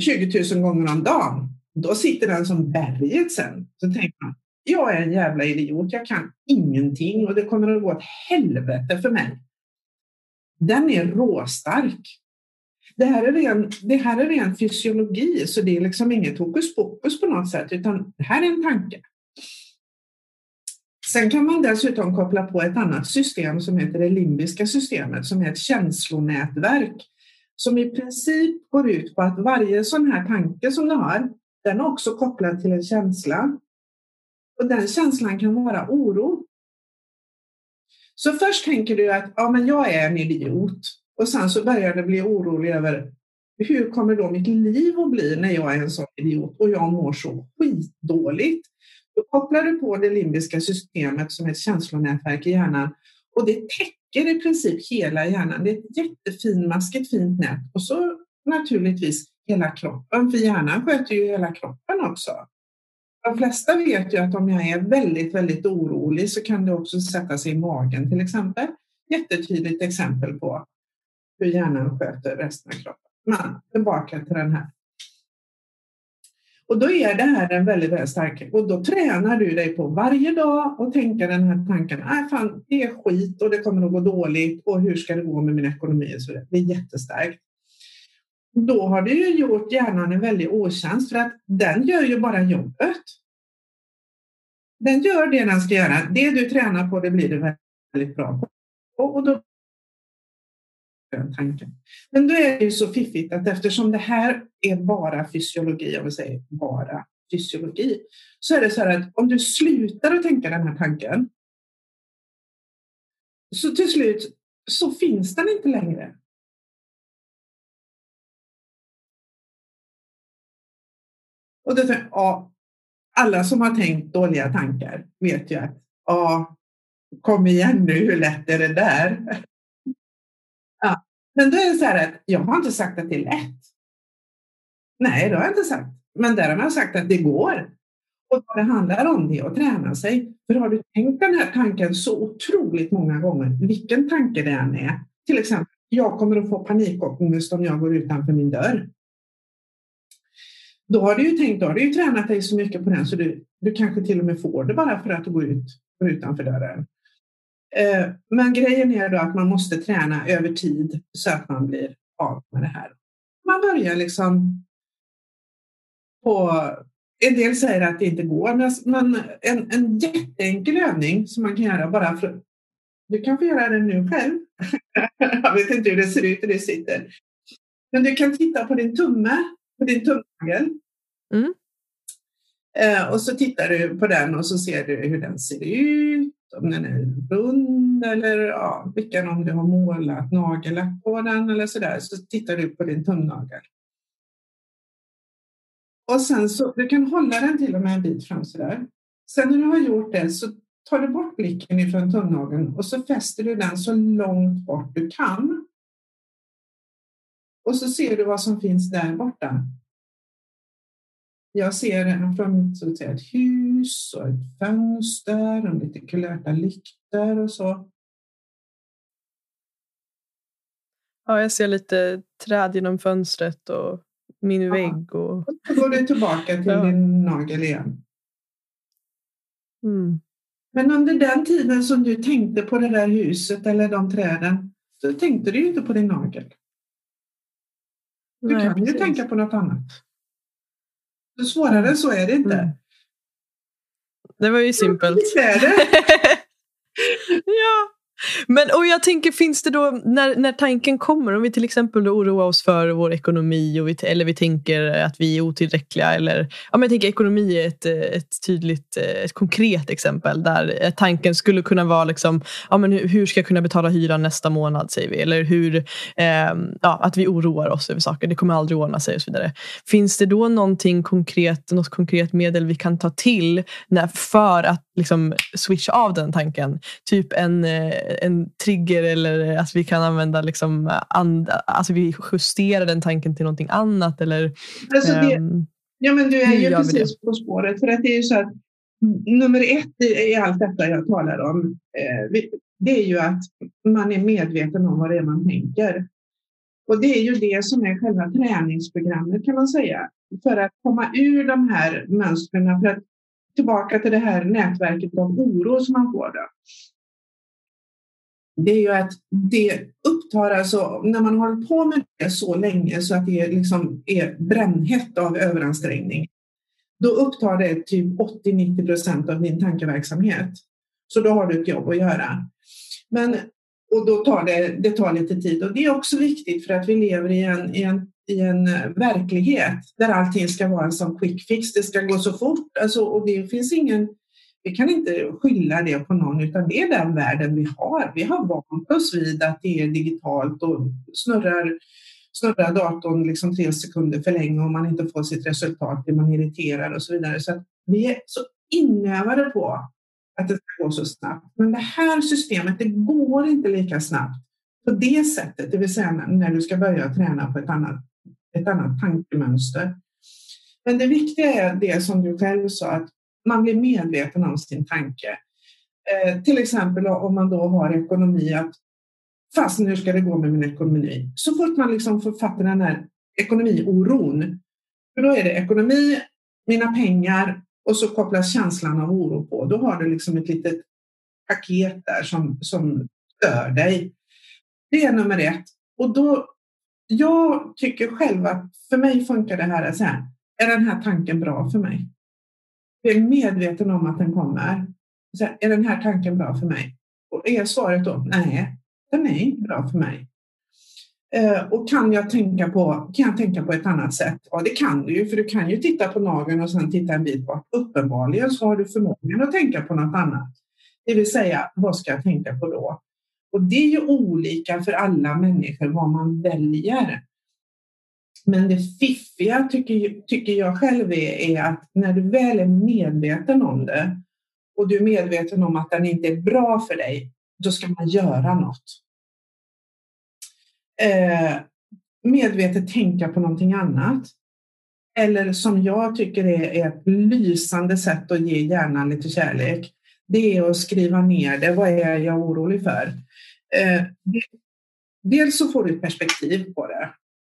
20 000 gånger om dagen, då sitter den som berget sen. Så tänker man, jag är en jävla idiot, jag kan ingenting och det kommer att gå åt helvete för mig. Den är råstark. Det här är ren, det här är ren fysiologi, så det är liksom inget hokus pokus på något sätt, utan det här är en tanke. Sen kan man dessutom koppla på ett annat system som heter det limbiska systemet, som är ett känslonätverk som i princip går ut på att varje sån här tanke som du har, den är också kopplad till en känsla. Och den känslan kan vara oro. Så först tänker du att ja, men jag är en idiot och sen så börjar du bli orolig över hur kommer då mitt liv att bli när jag är en sån idiot och jag mår så skitdåligt? Då kopplar du på det limbiska systemet som ett känslonätverk i hjärnan och det täcker i princip hela hjärnan. Det är ett jättefinmaskigt fint nät och så naturligtvis hela kroppen, för hjärnan sköter ju hela kroppen också. De flesta vet ju att om jag är väldigt, väldigt orolig så kan det också sätta sig i magen till exempel. Jättetydligt exempel på hur hjärnan sköter resten av kroppen. Men tillbaka till den här. Och då är det här en väldigt, väldigt stark, och då tränar du dig på varje dag och tänka den här tanken, nej fan, det är skit och det kommer att gå dåligt och hur ska det gå med min ekonomi? Så det är jättestarkt då har du ju gjort hjärnan en väldig otjänst för att den gör ju bara jobbet. Den gör det den ska göra. Det du tränar på, det blir du väldigt bra på. Och, då tanken. Men då är det ju så fiffigt att eftersom det här är bara fysiologi, om vi säger bara, fysiologi, så är det så här att om du slutar att tänka den här tanken, så till slut så finns den inte längre. Och då, ja, alla som har tänkt dåliga tankar vet ju att ja, kom igen nu, hur lätt är det där? [LAUGHS] Ja. Men då är det så här att jag har inte sagt att det är lätt. Nej, det har jag inte sagt. Men där har jag sagt att det går. Och vad det handlar om det är att träna sig. För har du tänkt den här tanken så otroligt många gånger, vilken tanke det än är, till exempel, jag kommer att få panikångest om jag går utanför min dörr. Då har du ju tänkt, då har du ju tränat dig så mycket på den så du, du kanske till och med får det bara för att du går ut utanför dörren. Eh, men grejen är då att man måste träna över tid så att man blir av med det här. Man börjar liksom på... En del säger att det inte går, men en, en jätteenkel övning som man kan göra bara för... Du kan få göra den nu själv. [LAUGHS] Jag vet inte hur det ser ut och du sitter. Men du kan titta på din tumme, på din tumnagel. Mm. Eh, och så tittar du på den och så ser du hur den ser ut om den är rund eller ja, vilken om du har målat nagellack på den eller så där. Så tittar du på din tumnagel. Och sen så, du kan hålla den till och med en bit fram så där. Sen när du har gjort det så tar du bort blicken ifrån tumnageln och så fäster du den så långt bort du kan. Och så ser du vad som finns där borta. Jag ser mitt så att säga, ett hus och ett fönster och lite kulörta lyktor och så. Ja, jag ser lite träd genom fönstret och min ja. vägg. Och... Så går du tillbaka till ja. din nagel igen. Mm. Men under den tiden som du tänkte på det där huset eller de träden, så tänkte du inte på din nagel. Du Nej, kan precis. ju tänka på något annat. Svårare än så är det inte. Mm. Det var ju simpelt. Ja, är det. [LAUGHS] ja. Men och jag tänker, finns det då, när, när tanken kommer, om vi till exempel oroar oss för vår ekonomi och vi, eller vi tänker att vi är otillräckliga eller, ja men jag tänker ekonomi är ett, ett tydligt, ett konkret exempel där tanken skulle kunna vara liksom, ja men hur, hur ska jag kunna betala hyran nästa månad säger vi, eller hur, eh, ja, att vi oroar oss över saker, det kommer aldrig ordna sig och så vidare. Finns det då någonting konkret, något konkret medel vi kan ta till när, för att liksom switcha av den tanken? Typ en eh, en trigger eller att vi kan använda liksom and, alltså vi justerar den tanken till någonting annat eller alltså det, um, Ja men du är ju precis på spåret för att det är ju så att nummer ett i, i allt detta jag talar om eh, det är ju att man är medveten om vad det är man tänker. Och det är ju det som är själva träningsprogrammet kan man säga. För att komma ur de här mönstren, för att tillbaka till det här nätverket av oro som man får. Då det är ju att det upptar alltså, när man håller på med det så länge så att det liksom är brännhett av överansträngning, då upptar det typ 80-90 procent av din tankeverksamhet. Så då har du ett jobb att göra. Men, och då tar det, det tar lite tid och det är också viktigt för att vi lever i en, i en, i en verklighet där allting ska vara en sån quick fix, det ska gå så fort alltså, och det finns ingen vi kan inte skylla det på någon utan det är den världen vi har. Vi har vant oss vid att det är digitalt och snurrar, snurrar datorn liksom tre sekunder för länge och man inte får sitt resultat blir man irriterad och så vidare. Så vi är så inövade på att det ska gå så snabbt. Men det här systemet, det går inte lika snabbt på det sättet, det vill säga när du ska börja träna på ett annat, ett annat tankemönster. Men det viktiga är det som du själv sa, att man blir medveten om sin tanke. Eh, till exempel om man då har ekonomi, att fast hur ska det gå med min ekonomi? Så fort man liksom får fatta den här ekonomioron, för då är det ekonomi, mina pengar och så kopplas känslan av oro på. Då har du liksom ett litet paket där som, som stör dig. Det är nummer ett. Och då, jag tycker själv att för mig funkar det här så här. Är den här tanken bra för mig? Jag är medveten om att den kommer. Så är den här tanken bra för mig? Och är svaret då nej, den är inte bra för mig. Eh, och kan jag, tänka på, kan jag tänka på ett annat sätt? Ja, det kan du ju, för du kan ju titta på nageln och sen titta en bit bort. Uppenbarligen så har du förmågan att tänka på något annat. Det vill säga, vad ska jag tänka på då? Och det är ju olika för alla människor vad man väljer. Men det fiffiga tycker, tycker jag själv är, är att när du väl är medveten om det och du är medveten om att den inte är bra för dig, då ska man göra något. Eh, medvetet tänka på någonting annat. Eller som jag tycker är ett lysande sätt att ge hjärnan lite kärlek. Det är att skriva ner det. Vad är jag orolig för? Eh, dels så får du ett perspektiv på det.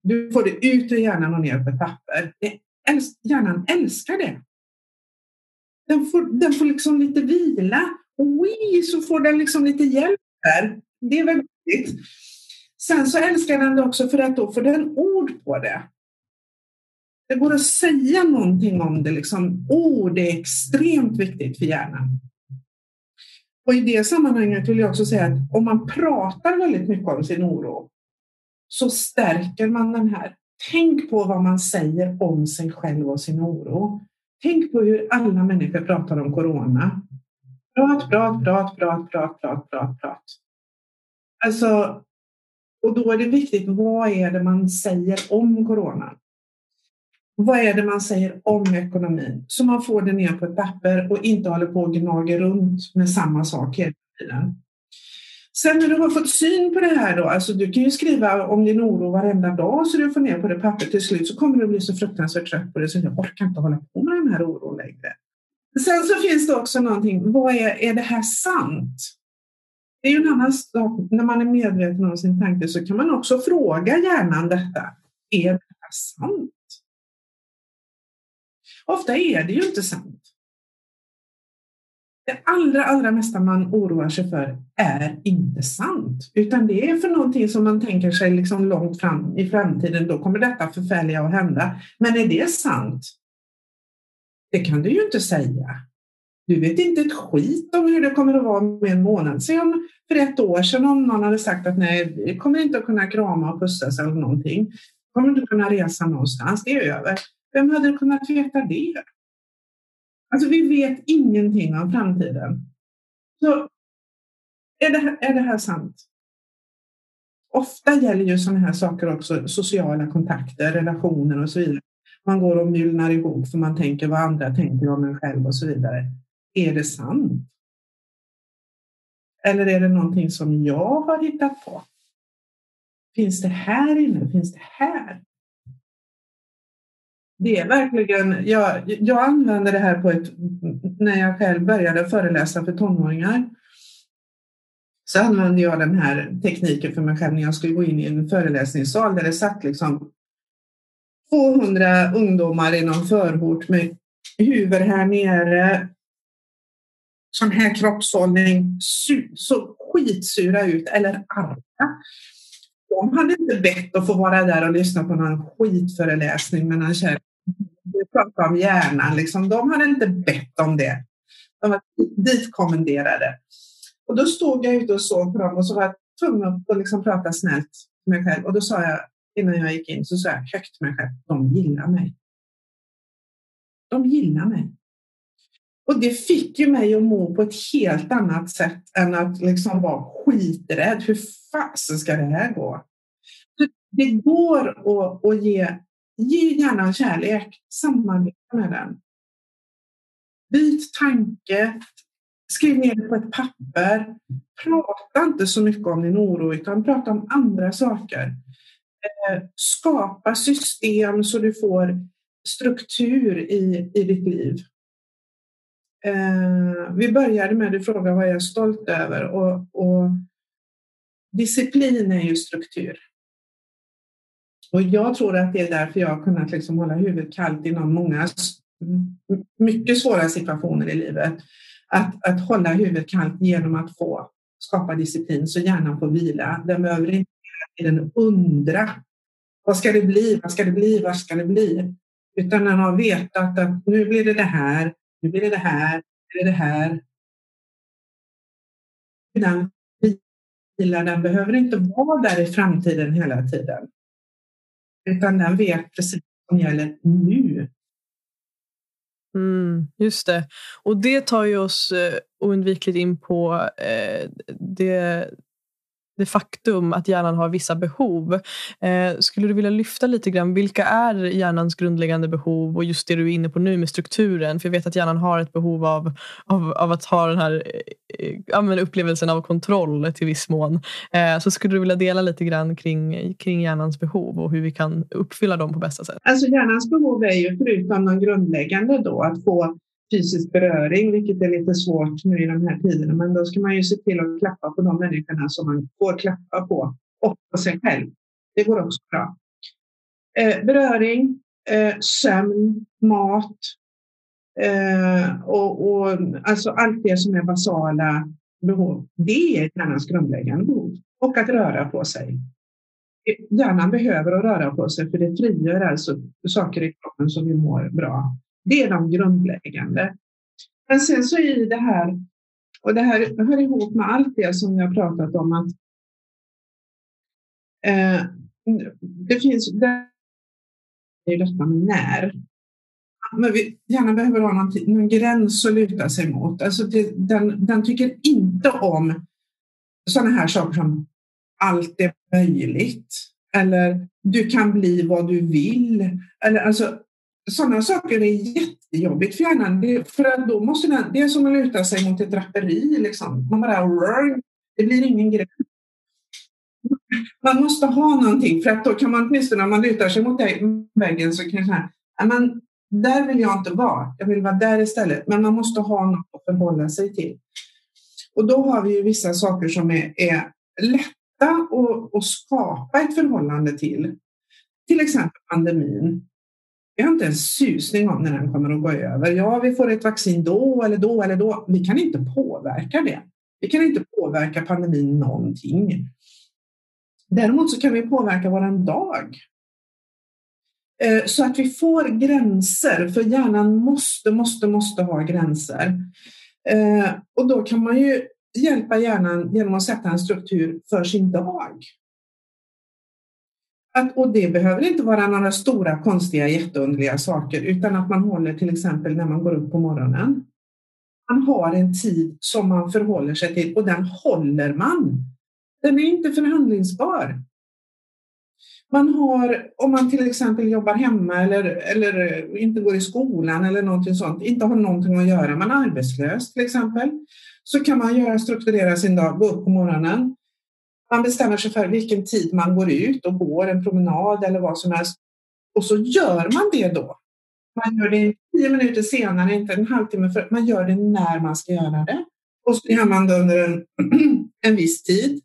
Du får det ut ur hjärnan och ner på ett papper. Hjärnan älskar det. Den får, den får liksom lite vila. Och så får den liksom lite hjälp där. Det är väldigt viktigt. Sen så älskar den det också för att då får den ord på det. Det går att säga någonting om det. Liksom. Ord är extremt viktigt för hjärnan. Och i det sammanhanget vill jag också säga att om man pratar väldigt mycket om sin oro så stärker man den här. Tänk på vad man säger om sig själv och sin oro. Tänk på hur alla människor pratar om corona. Prat, prat, prat, prat, prat, prat, prat, prat. Alltså, och då är det viktigt, vad är det man säger om corona? Vad är det man säger om ekonomin? Så man får det ner på ett papper och inte håller på och gnager runt med samma sak hela tiden. Sen när du har fått syn på det här då, alltså du kan ju skriva om din oro varenda dag så du får ner på det pappret till slut så kommer du bli så fruktansvärt trött på det så du orkar inte hålla på med den här oron längre. Sen så finns det också någonting, vad är, är det här sant? Det är ju en annan sak, när man är medveten om sin tanke så kan man också fråga hjärnan detta. Är det här sant? Ofta är det ju inte sant. Det allra, allra mesta man oroar sig för är inte sant, utan det är för någonting som man tänker sig liksom långt fram i framtiden. Då kommer detta förfärliga att hända. Men är det sant? Det kan du ju inte säga. Du vet inte ett skit om hur det kommer att vara med en månad sedan, för ett år sedan om någon hade sagt att nej, vi kommer inte att kunna krama och pussas eller någonting. Vi kommer inte kunna resa någonstans, det är över. Vem hade kunnat veta det? Alltså vi vet ingenting om framtiden. Så är det, är det här sant? Ofta gäller ju sådana här saker också sociala kontakter, relationer och så vidare. Man går och myllnar ihop för man tänker vad andra tänker om en själv och så vidare. Är det sant? Eller är det någonting som jag har hittat på? Finns det här inne? Finns det här? Det är verkligen, jag, jag använder det här på ett, när jag själv började föreläsa för tonåringar. Så använde jag den här tekniken för mig själv när jag skulle gå in i en föreläsningssal där det satt liksom 200 ungdomar i någon förort med huvud här nere, sån här kroppshållning, så skitsura ut eller arga. De hade inte bett att få vara där och lyssna på någon skitföreläsning med någon kär vi pratar om hjärnan, liksom. de hade inte bett om det. De var ditkommenderade. Och då stod jag ute och såg på dem och så var jag tvungen att liksom prata snällt med mig själv. Och då sa jag, innan jag gick in, så sa jag högt till mig själv, de gillar mig. De gillar mig. Och det fick ju mig att må på ett helt annat sätt än att liksom vara skiträdd. Hur fasen ska det här gå? Det går att, att ge Ge gärna kärlek, samarbeta med den. Byt tanke, skriv ner det på ett papper. Prata inte så mycket om din oro utan prata om andra saker. Eh, skapa system så du får struktur i, i ditt liv. Eh, vi började med att fråga vad jag är stolt över och, och disciplin är ju struktur. Och jag tror att det är därför jag har kunnat liksom hålla huvudet kallt inom många mycket svåra situationer i livet. Att, att hålla huvudet kallt genom att få skapa disciplin så hjärnan får vila. Den behöver inte hela tiden undra. Vad ska det bli? Vad ska det bli? Vad ska det bli? Utan den har vetat att nu blir det det här, nu blir det det här, nu blir det det här. Den vila, den behöver inte vara där i framtiden hela tiden. Utan den vet precis vad som gäller nu. Mm, just det. Och det tar ju oss eh, oundvikligt in på eh, det det faktum att hjärnan har vissa behov. Eh, skulle du vilja lyfta lite grann, vilka är hjärnans grundläggande behov och just det du är inne på nu med strukturen? För jag vet att hjärnan har ett behov av, av, av att ha den här eh, upplevelsen av kontroll till viss mån. Eh, så skulle du vilja dela lite grann kring, kring hjärnans behov och hur vi kan uppfylla dem på bästa sätt? Alltså hjärnans behov är ju förutom de grundläggande då att få fysisk beröring, vilket är lite svårt nu i de här tiderna. Men då ska man ju se till att klappa på de människorna som man får klappa på och på sig själv. Det går också bra. Eh, beröring, eh, sömn, mat eh, och, och alltså allt det som är basala behov. Det är hjärnans grundläggande behov. Och att röra på sig. Hjärnan behöver att röra på sig för det frigör alltså saker i kroppen som vi mår bra. Det är de grundläggande. Men sen så i det här, och det här hör ihop med allt det som jag pratat om, att eh, det finns det är detta med när. Men vi gärna behöver ha någon, någon gräns att luta sig mot. Alltså det, den, den tycker inte om sådana här saker som allt är möjligt eller du kan bli vad du vill. Eller alltså, sådana saker är jättejobbigt för hjärnan. Det, för att då måste den, det är som att luta sig mot ett draperi. Liksom. Man bara, det blir ingen grej. Man måste ha någonting för att då kan man åtminstone när man lutar sig mot väggen så kan man säga, där vill jag inte vara. Jag vill vara där istället. Men man måste ha något att förhålla sig till. Och då har vi ju vissa saker som är, är lätta att, att skapa ett förhållande till. Till exempel pandemin. Vi har inte en susning om när den kommer att gå över. Ja, vi får ett vaccin då eller då eller då. Vi kan inte påverka det. Vi kan inte påverka pandemin någonting. Däremot så kan vi påverka våran dag. Eh, så att vi får gränser, för hjärnan måste, måste, måste ha gränser. Eh, och då kan man ju hjälpa hjärnan genom att sätta en struktur för sin dag. Att, och det behöver inte vara några stora, konstiga, jätteunderliga saker, utan att man håller till exempel när man går upp på morgonen. Man har en tid som man förhåller sig till och den håller man. Den är inte förhandlingsbar. Man har, om man till exempel jobbar hemma eller, eller inte går i skolan eller någonting sånt, inte har någonting att göra, man är arbetslös till exempel, så kan man göra, strukturera sin dag, gå upp på morgonen, man bestämmer sig för vilken tid man går ut och går en promenad eller vad som helst. Och så gör man det då. Man gör det tio minuter senare, inte en halvtimme. För, man gör det när man ska göra det. Och så gör man det under en, [CLEARS THROAT] en viss tid.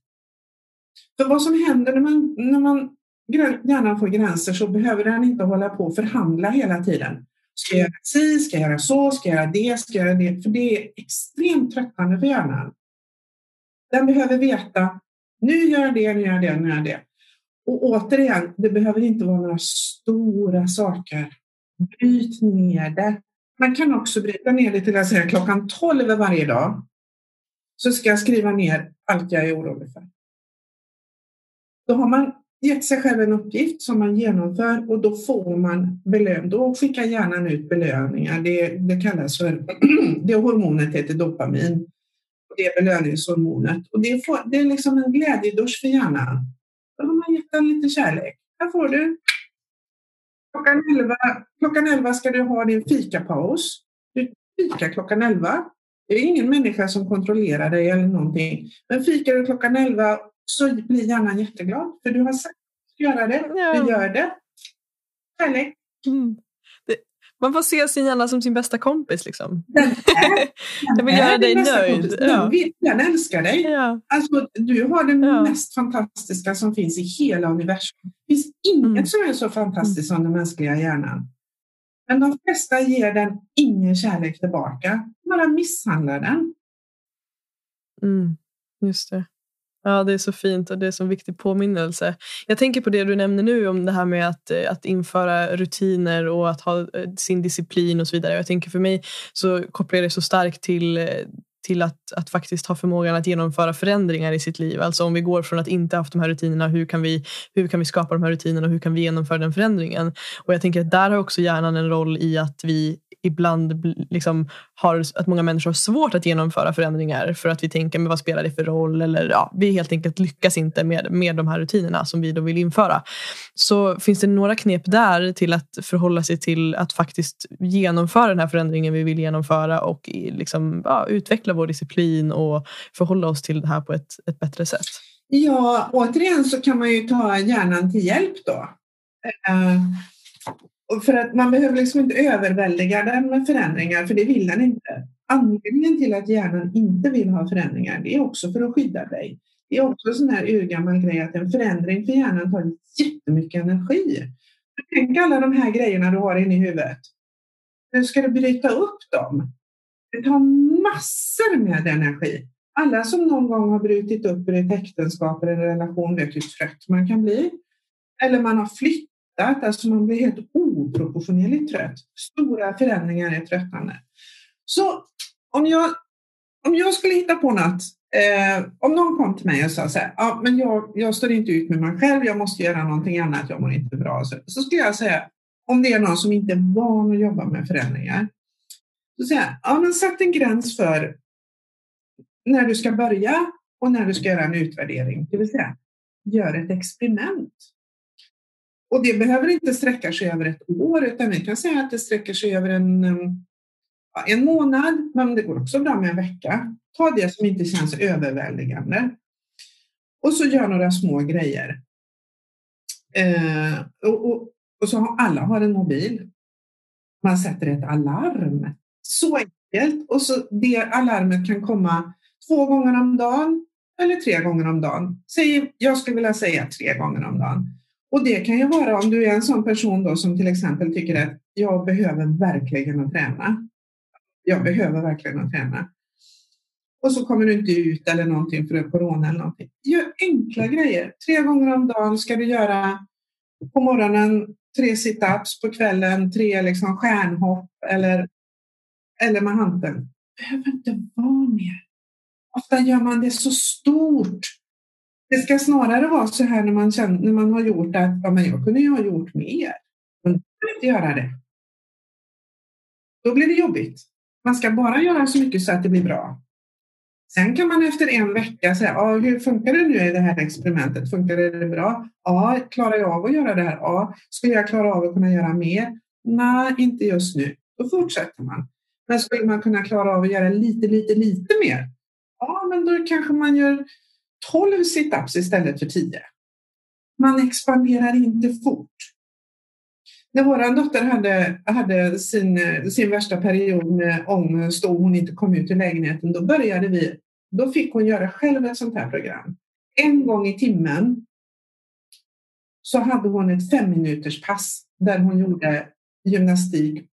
För vad som händer när man, när man hjärnan får gränser så behöver den inte hålla på och förhandla hela tiden. Ska jag göra si, ska jag göra så, ska jag göra det, ska jag göra det? För det är extremt tröttande för hjärnan. Den behöver veta nu gör jag det, nu gör jag det, nu gör jag det. Och återigen, det behöver inte vara några stora saker. Bryt ner det. Man kan också bryta ner det till att säga klockan 12 varje dag så ska jag skriva ner allt jag är orolig för. Då har man gett sig själv en uppgift som man genomför och då får man belön. Då skickar hjärnan ut belöningar. Det, det kallas för, [CLEARS THROAT] det hormonet heter dopamin det belöningshormonet. Och det, får, det är liksom en glädjedusch för hjärnan. Då har man gett den lite kärlek. Här får du. Klockan 11, klockan 11 ska du ha din fikapaus. Du fikar klockan 11. Det är ingen människa som kontrollerar dig eller någonting. Men fikar du klockan 11 så blir hjärnan jätteglad för du har sagt att du ska göra det. Du gör det. Kärlek. Mm. Man får se sin hjärna som sin bästa kompis. Liksom. Den är, [LAUGHS] jag vill göra dig nöjd. Ja. Den, den älskar dig. Ja. Alltså, du har det ja. mest fantastiska som finns i hela universum. Det finns inget mm. som är så fantastiskt som den mänskliga hjärnan. Men de flesta ger den ingen kärlek tillbaka. Bara misshandlar den. Mm, just det. Ja, det är så fint och det är så viktig påminnelse. Jag tänker på det du nämner nu om det här med att, eh, att införa rutiner och att ha eh, sin disciplin och så vidare. Jag tänker för mig så kopplar jag det så starkt till, eh, till att, att faktiskt ha förmågan att genomföra förändringar i sitt liv. Alltså om vi går från att inte haft de här rutinerna, hur kan vi, hur kan vi skapa de här rutinerna och hur kan vi genomföra den förändringen? Och jag tänker att där har också hjärnan en roll i att vi ibland liksom har, att många människor har svårt att genomföra förändringar för att vi tänker, men vad spelar det för roll? Eller ja, vi helt enkelt lyckas inte med, med de här rutinerna som vi då vill införa. Så finns det några knep där till att förhålla sig till att faktiskt genomföra den här förändringen vi vill genomföra och liksom, ja, utveckla vår disciplin och förhålla oss till det här på ett, ett bättre sätt? Ja, återigen så kan man ju ta hjärnan till hjälp då. Uh, för att man behöver liksom inte överväldiga den med förändringar, för det vill den inte. Anledningen till att hjärnan inte vill ha förändringar, det är också för att skydda dig. Det är också en sån här urgammal grej att en förändring för hjärnan tar jättemycket energi. Tänk alla de här grejerna du har inne i huvudet. Nu ska du bryta upp dem. Det tar massor med energi. Alla som någon gång har brutit upp ur ett äktenskap eller en relation vet hur typ trött man kan bli. Eller man har flytt tröttat, alltså man blir helt oproportionerligt trött. Stora förändringar är tröttande. Så om jag, om jag skulle hitta på något, eh, om någon kom till mig och sa så här, ja, men jag, jag står inte ut med mig själv, jag måste göra någonting annat, jag mår inte bra. Så, så skulle jag säga, om det är någon som inte är van att jobba med förändringar, så säger jag, ja, men sätt en gräns för när du ska börja och när du ska göra en utvärdering, det vill säga gör ett experiment. Och det behöver inte sträcka sig över ett år, utan vi kan säga att det sträcker sig över en, eh, en månad, men det går också bra med en vecka. Ta det som inte känns överväldigande. Och så gör några små grejer. Eh, och, och, och, så har alla har en mobil. Man sätter ett alarm. Så enkelt. Och så det alarmet kan komma två gånger om dagen eller tre gånger om dagen. Säg, jag skulle vilja säga tre gånger om dagen. Och det kan ju vara om du är en sån person då som till exempel tycker att jag behöver verkligen att träna. Jag behöver verkligen att träna. Och så kommer du inte ut eller någonting för det är corona eller någonting. Gör enkla grejer. Tre gånger om dagen ska du göra på morgonen tre situps, på kvällen tre liksom stjärnhopp eller, eller med handen. Det behöver inte vara mer. Ofta gör man det så stort det ska snarare vara så här när man, känner, när man har gjort att ja, men jag kunde ju ha gjort mer. Men jag kan inte göra det. Då blir det jobbigt. Man ska bara göra så mycket så att det blir bra. Sen kan man efter en vecka säga, ja, hur funkar det nu i det här experimentet? Funkar det bra? Ja, klarar jag av att göra det här? Ja, skulle jag klara av att kunna göra mer? Nej, inte just nu. Då fortsätter man. Men skulle man kunna klara av att göra lite, lite, lite mer? Ja, men då kanske man gör 12 situps istället för 10. Man expanderar inte fort. När vår dotter hade, hade sin, sin värsta period med ångest och hon inte kom ut ur lägenheten, då började vi, då fick hon göra själv ett sånt här program. En gång i timmen så hade hon ett fem minuters pass där hon gjorde gymnastik,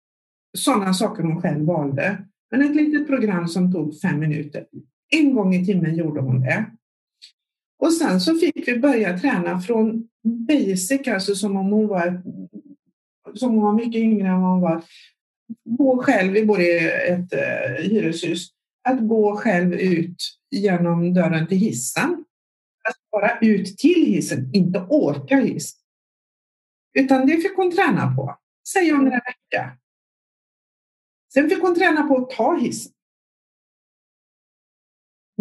sådana saker hon själv valde. Men ett litet program som tog fem minuter. En gång i timmen gjorde hon det. Och sen så fick vi börja träna från basic, alltså som om hon var, som hon var mycket yngre än vad hon var. Gå själv, vi bor i ett eh, hyreshus, att gå själv ut genom dörren till hissen. Att bara ut till hissen, inte åka hiss. Utan det fick hon träna på, säg under en vecka. Sen fick hon träna på att ta hissen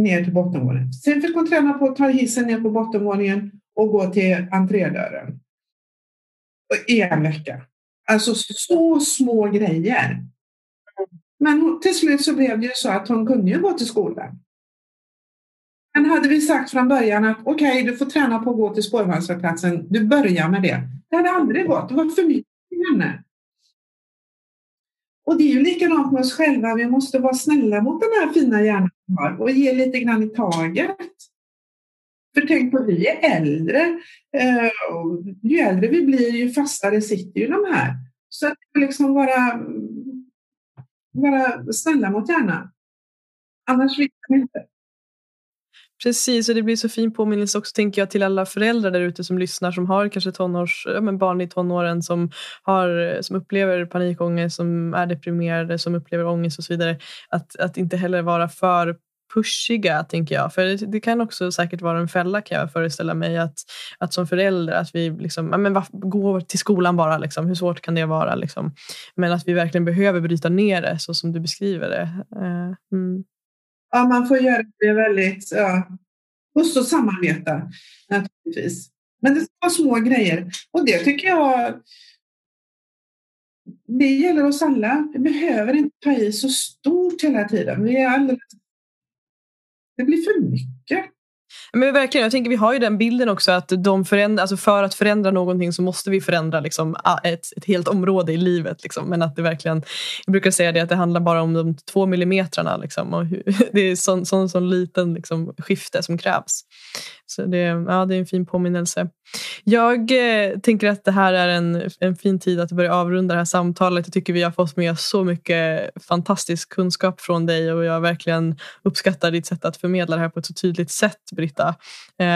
ner till bottenvåningen. Sen fick hon träna på att ta hissen ner på bottenvåningen och gå till entrédörren. I en vecka. Alltså så små grejer. Men till slut så blev det ju så att hon kunde ju gå till skolan. Men hade vi sagt från början att okej, okay, du får träna på att gå till spårvagnsplatsen, du börjar med det. Det hade aldrig gått, det var för mycket för henne. Och det är ju likadant med oss själva, vi måste vara snälla mot den här fina hjärnan har och ge lite grann i taget. För tänk på, vi är äldre. Eh, ju äldre vi blir, ju fastare sitter ju de här. Så att liksom vara, vara snälla mot hjärnan. Annars vill man inte. Precis, och det blir så fin påminnelse också tänker jag till alla föräldrar där ute som lyssnar som har kanske tonårs, ja, men barn i tonåren som, har, som upplever panikångest, som är deprimerade, som upplever ångest och så vidare. Att, att inte heller vara för pushiga, tänker jag. För det, det, kan också säkert vara en fälla kan jag föreställa mig. Att, att som förälder, att vi liksom, men va, gå till skolan bara. Liksom. Hur svårt kan det vara? Liksom? Men att vi verkligen behöver bryta ner det så som du beskriver det. Uh, mm. Ja, man får göra det väldigt... Ja. Och så samarbeta naturligtvis. Men det ska vara små grejer. Och det tycker jag det gäller oss alla. Vi behöver inte ta i så stort hela tiden. Vi är alldeles det blir för mycket. Men verkligen, jag tänker vi har ju den bilden också att de förändra, alltså för att förändra någonting så måste vi förändra liksom ett, ett helt område i livet. Liksom. Men att det verkligen, jag brukar säga det att det handlar bara om de två millimetrarna. Liksom, och hur, [LAUGHS] det är sån, sån, sån liten liksom, skifte som krävs. Så det, ja, det är en fin påminnelse. Jag eh, tänker att det här är en, en fin tid att börja avrunda det här samtalet. Jag tycker vi har fått med så mycket fantastisk kunskap från dig och jag verkligen uppskattar ditt sätt att förmedla det här på ett så tydligt sätt, Britta. Eh,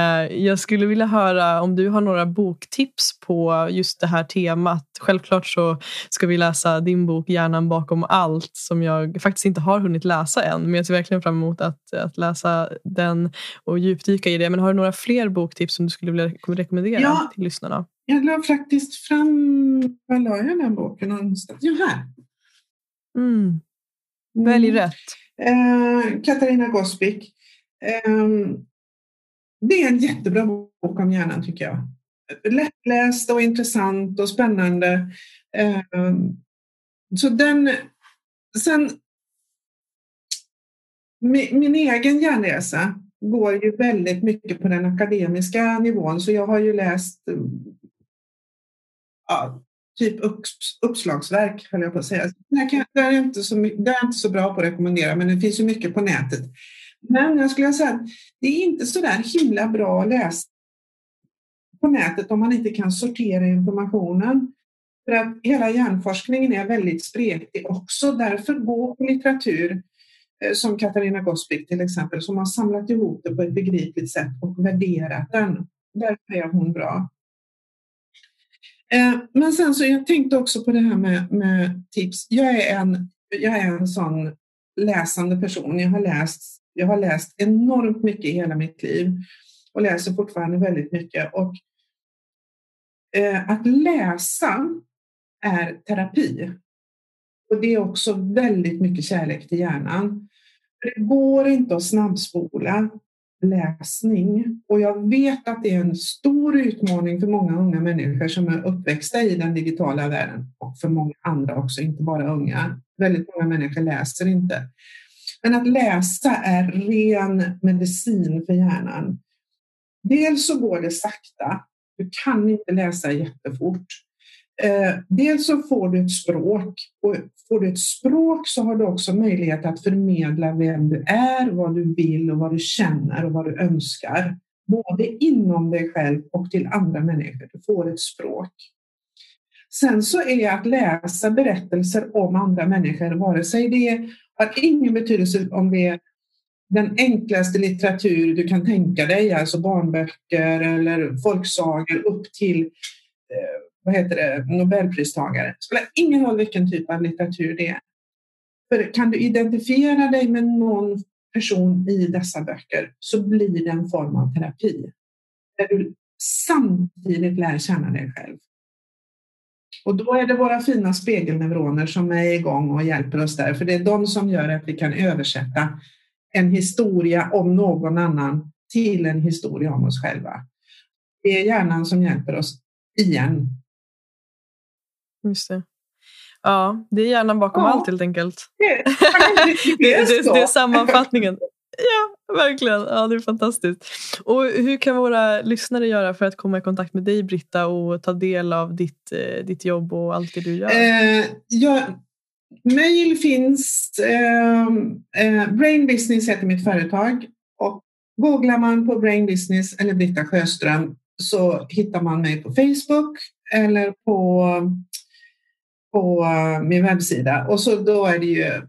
jag skulle vilja höra om du har några boktips på just det här temat. Självklart så ska vi läsa din bok Hjärnan bakom allt som jag faktiskt inte har hunnit läsa än, men jag ser verkligen fram emot att, att läsa den och djupdyka i det. Men har du några fler boktips som du skulle vilja rekommendera ja, till lyssnarna? Jag la faktiskt fram, var la jag den boken någonstans? Jo, här. Mm. Välj mm. rätt. Eh, Katarina Gospic. Eh, det är en jättebra bok om hjärnan tycker jag. Lättläst och intressant och spännande. Eh, så den, sen min, min egen hjärnresa går ju väldigt mycket på den akademiska nivån, så jag har ju läst ja, typ uppslagsverk, höll jag på att säga. Det är, inte så, det är inte så bra på att rekommendera, men det finns ju mycket på nätet. Men jag skulle säga att det är inte så där himla bra att läsa på nätet om man inte kan sortera informationen. För att hela hjärnforskningen är väldigt spretig också. Därför gå på litteratur Eh, som Katarina Gospic till exempel, som har samlat ihop det på ett begripligt sätt och värderat den. Därför är hon bra. Eh, men sen så jag tänkte också på det här med, med tips. Jag är, en, jag är en sån läsande person. Jag har, läst, jag har läst enormt mycket i hela mitt liv och läser fortfarande väldigt mycket. Och, eh, att läsa är terapi. Och det är också väldigt mycket kärlek till hjärnan. Det går inte att snabbspola läsning och jag vet att det är en stor utmaning för många unga människor som är uppväxta i den digitala världen och för många andra också, inte bara unga. Väldigt många människor läser inte. Men att läsa är ren medicin för hjärnan. Dels så går det sakta. Du kan inte läsa jättefort. Eh, dels så får du ett språk och får du ett språk så har du också möjlighet att förmedla vem du är, vad du vill och vad du känner och vad du önskar. Både inom dig själv och till andra människor. Du får ett språk. Sen så är att läsa berättelser om andra människor, vare sig det har ingen betydelse om det är den enklaste litteratur du kan tänka dig, alltså barnböcker eller folksagor upp till vad heter det, Nobelpristagare. Det spelar ingen roll vilken typ av litteratur det är. För kan du identifiera dig med någon person i dessa böcker så blir det en form av terapi. Där du samtidigt lär känna dig själv. Och då är det våra fina spegelneuroner som är igång och hjälper oss där, för det är de som gör att vi kan översätta en historia om någon annan till en historia om oss själva. Det är hjärnan som hjälper oss igen Just det. Ja, det är hjärnan bakom ja. allt helt enkelt. Det, [LAUGHS] det, det, det är sammanfattningen. Ja, verkligen. Ja, det är fantastiskt. Och hur kan våra lyssnare göra för att komma i kontakt med dig, Britta, och ta del av ditt, eh, ditt jobb och allt det du gör? Eh, ja, mail finns. Eh, eh, Brain Business heter mitt företag. Och googlar man på Brain Business eller Britta Sjöström så hittar man mig på Facebook eller på på min webbsida och så då är det ju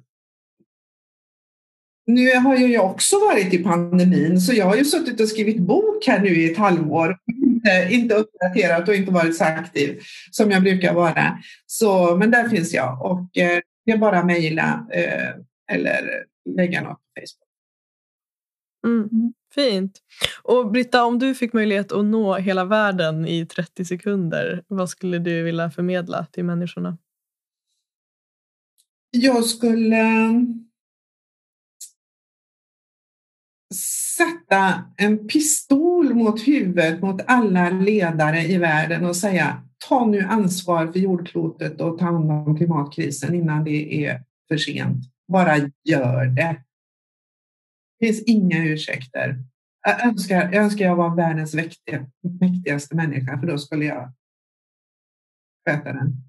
nu har ju jag också varit i pandemin så jag har ju suttit och skrivit bok här nu i ett halvår. Inte, inte uppdaterat och inte varit så aktiv som jag brukar vara. Så, men där finns jag och eh, det är bara mejla eh, eller lägga något på Facebook. Mm, fint. Och Britta, om du fick möjlighet att nå hela världen i 30 sekunder, vad skulle du vilja förmedla till människorna? Jag skulle eh, sätta en pistol mot huvudet mot alla ledare i världen och säga ta nu ansvar för jordklotet och ta hand om klimatkrisen innan det är för sent. Bara gör det. Det finns inga ursäkter. Jag önskar, jag önskar jag var världens mäktigaste människa för då skulle jag sköta den.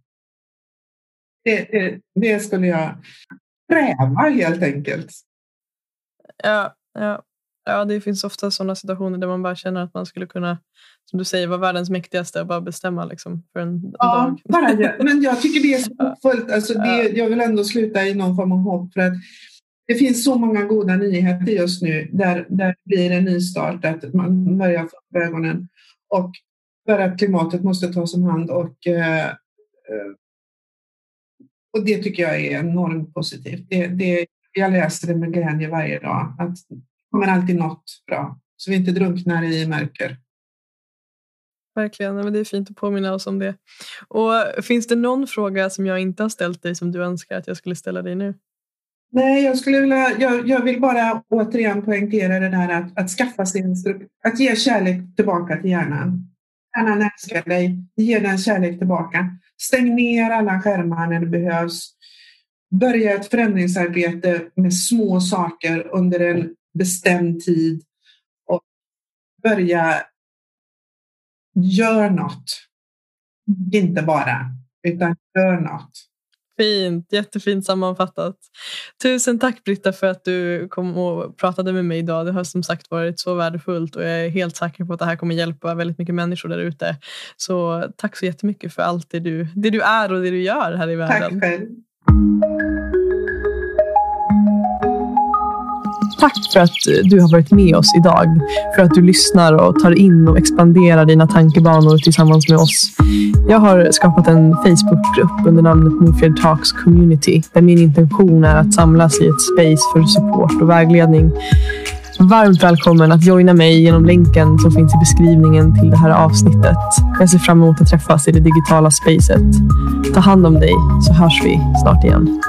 Det, det, det skulle jag kräva helt enkelt. Ja, ja. Ja, det finns ofta sådana situationer där man bara känner att man skulle kunna, som du säger, vara världens mäktigaste och bara bestämma liksom, för en, en ja, dag. Bara, men jag tycker det är så [LAUGHS] hoppfullt. Alltså det, jag vill ändå sluta i någon form av hopp för att det finns så många goda nyheter just nu där, där det blir en nystart, att man börjar få upp ögonen. Och för att klimatet måste tas om hand och, eh, och det tycker jag är enormt positivt. Det, det, jag läser det med glädje varje dag. Att kommer alltid något bra, så vi inte drunknar i mörker. Verkligen, men det är fint att påminna oss om det. Och Finns det någon fråga som jag inte har ställt dig som du önskar att jag skulle ställa dig nu? Nej, jag, skulle vilja, jag, jag vill bara återigen poängtera det där att, att skaffa sig att ge kärlek tillbaka till hjärnan. Hjärnan älskar dig, ge den kärlek tillbaka. Stäng ner alla skärmar när det behövs. Börja ett förändringsarbete med små saker under en bestämd tid och börja göra något. Inte bara, utan gör något. Fint, jättefint sammanfattat. Tusen tack Britta för att du kom och pratade med mig idag. Det har som sagt varit så värdefullt och jag är helt säker på att det här kommer hjälpa väldigt mycket människor där ute. Så tack så jättemycket för allt det du, det du är och det du gör här i världen. Tack själv. Tack för att du har varit med oss idag. För att du lyssnar och tar in och expanderar dina tankebanor tillsammans med oss. Jag har skapat en Facebookgrupp under namnet Mofjärd Talks Community där min intention är att samlas i ett space för support och vägledning. Varmt välkommen att joina mig genom länken som finns i beskrivningen till det här avsnittet. Jag ser fram emot att träffas i det digitala spacet. Ta hand om dig så hörs vi snart igen.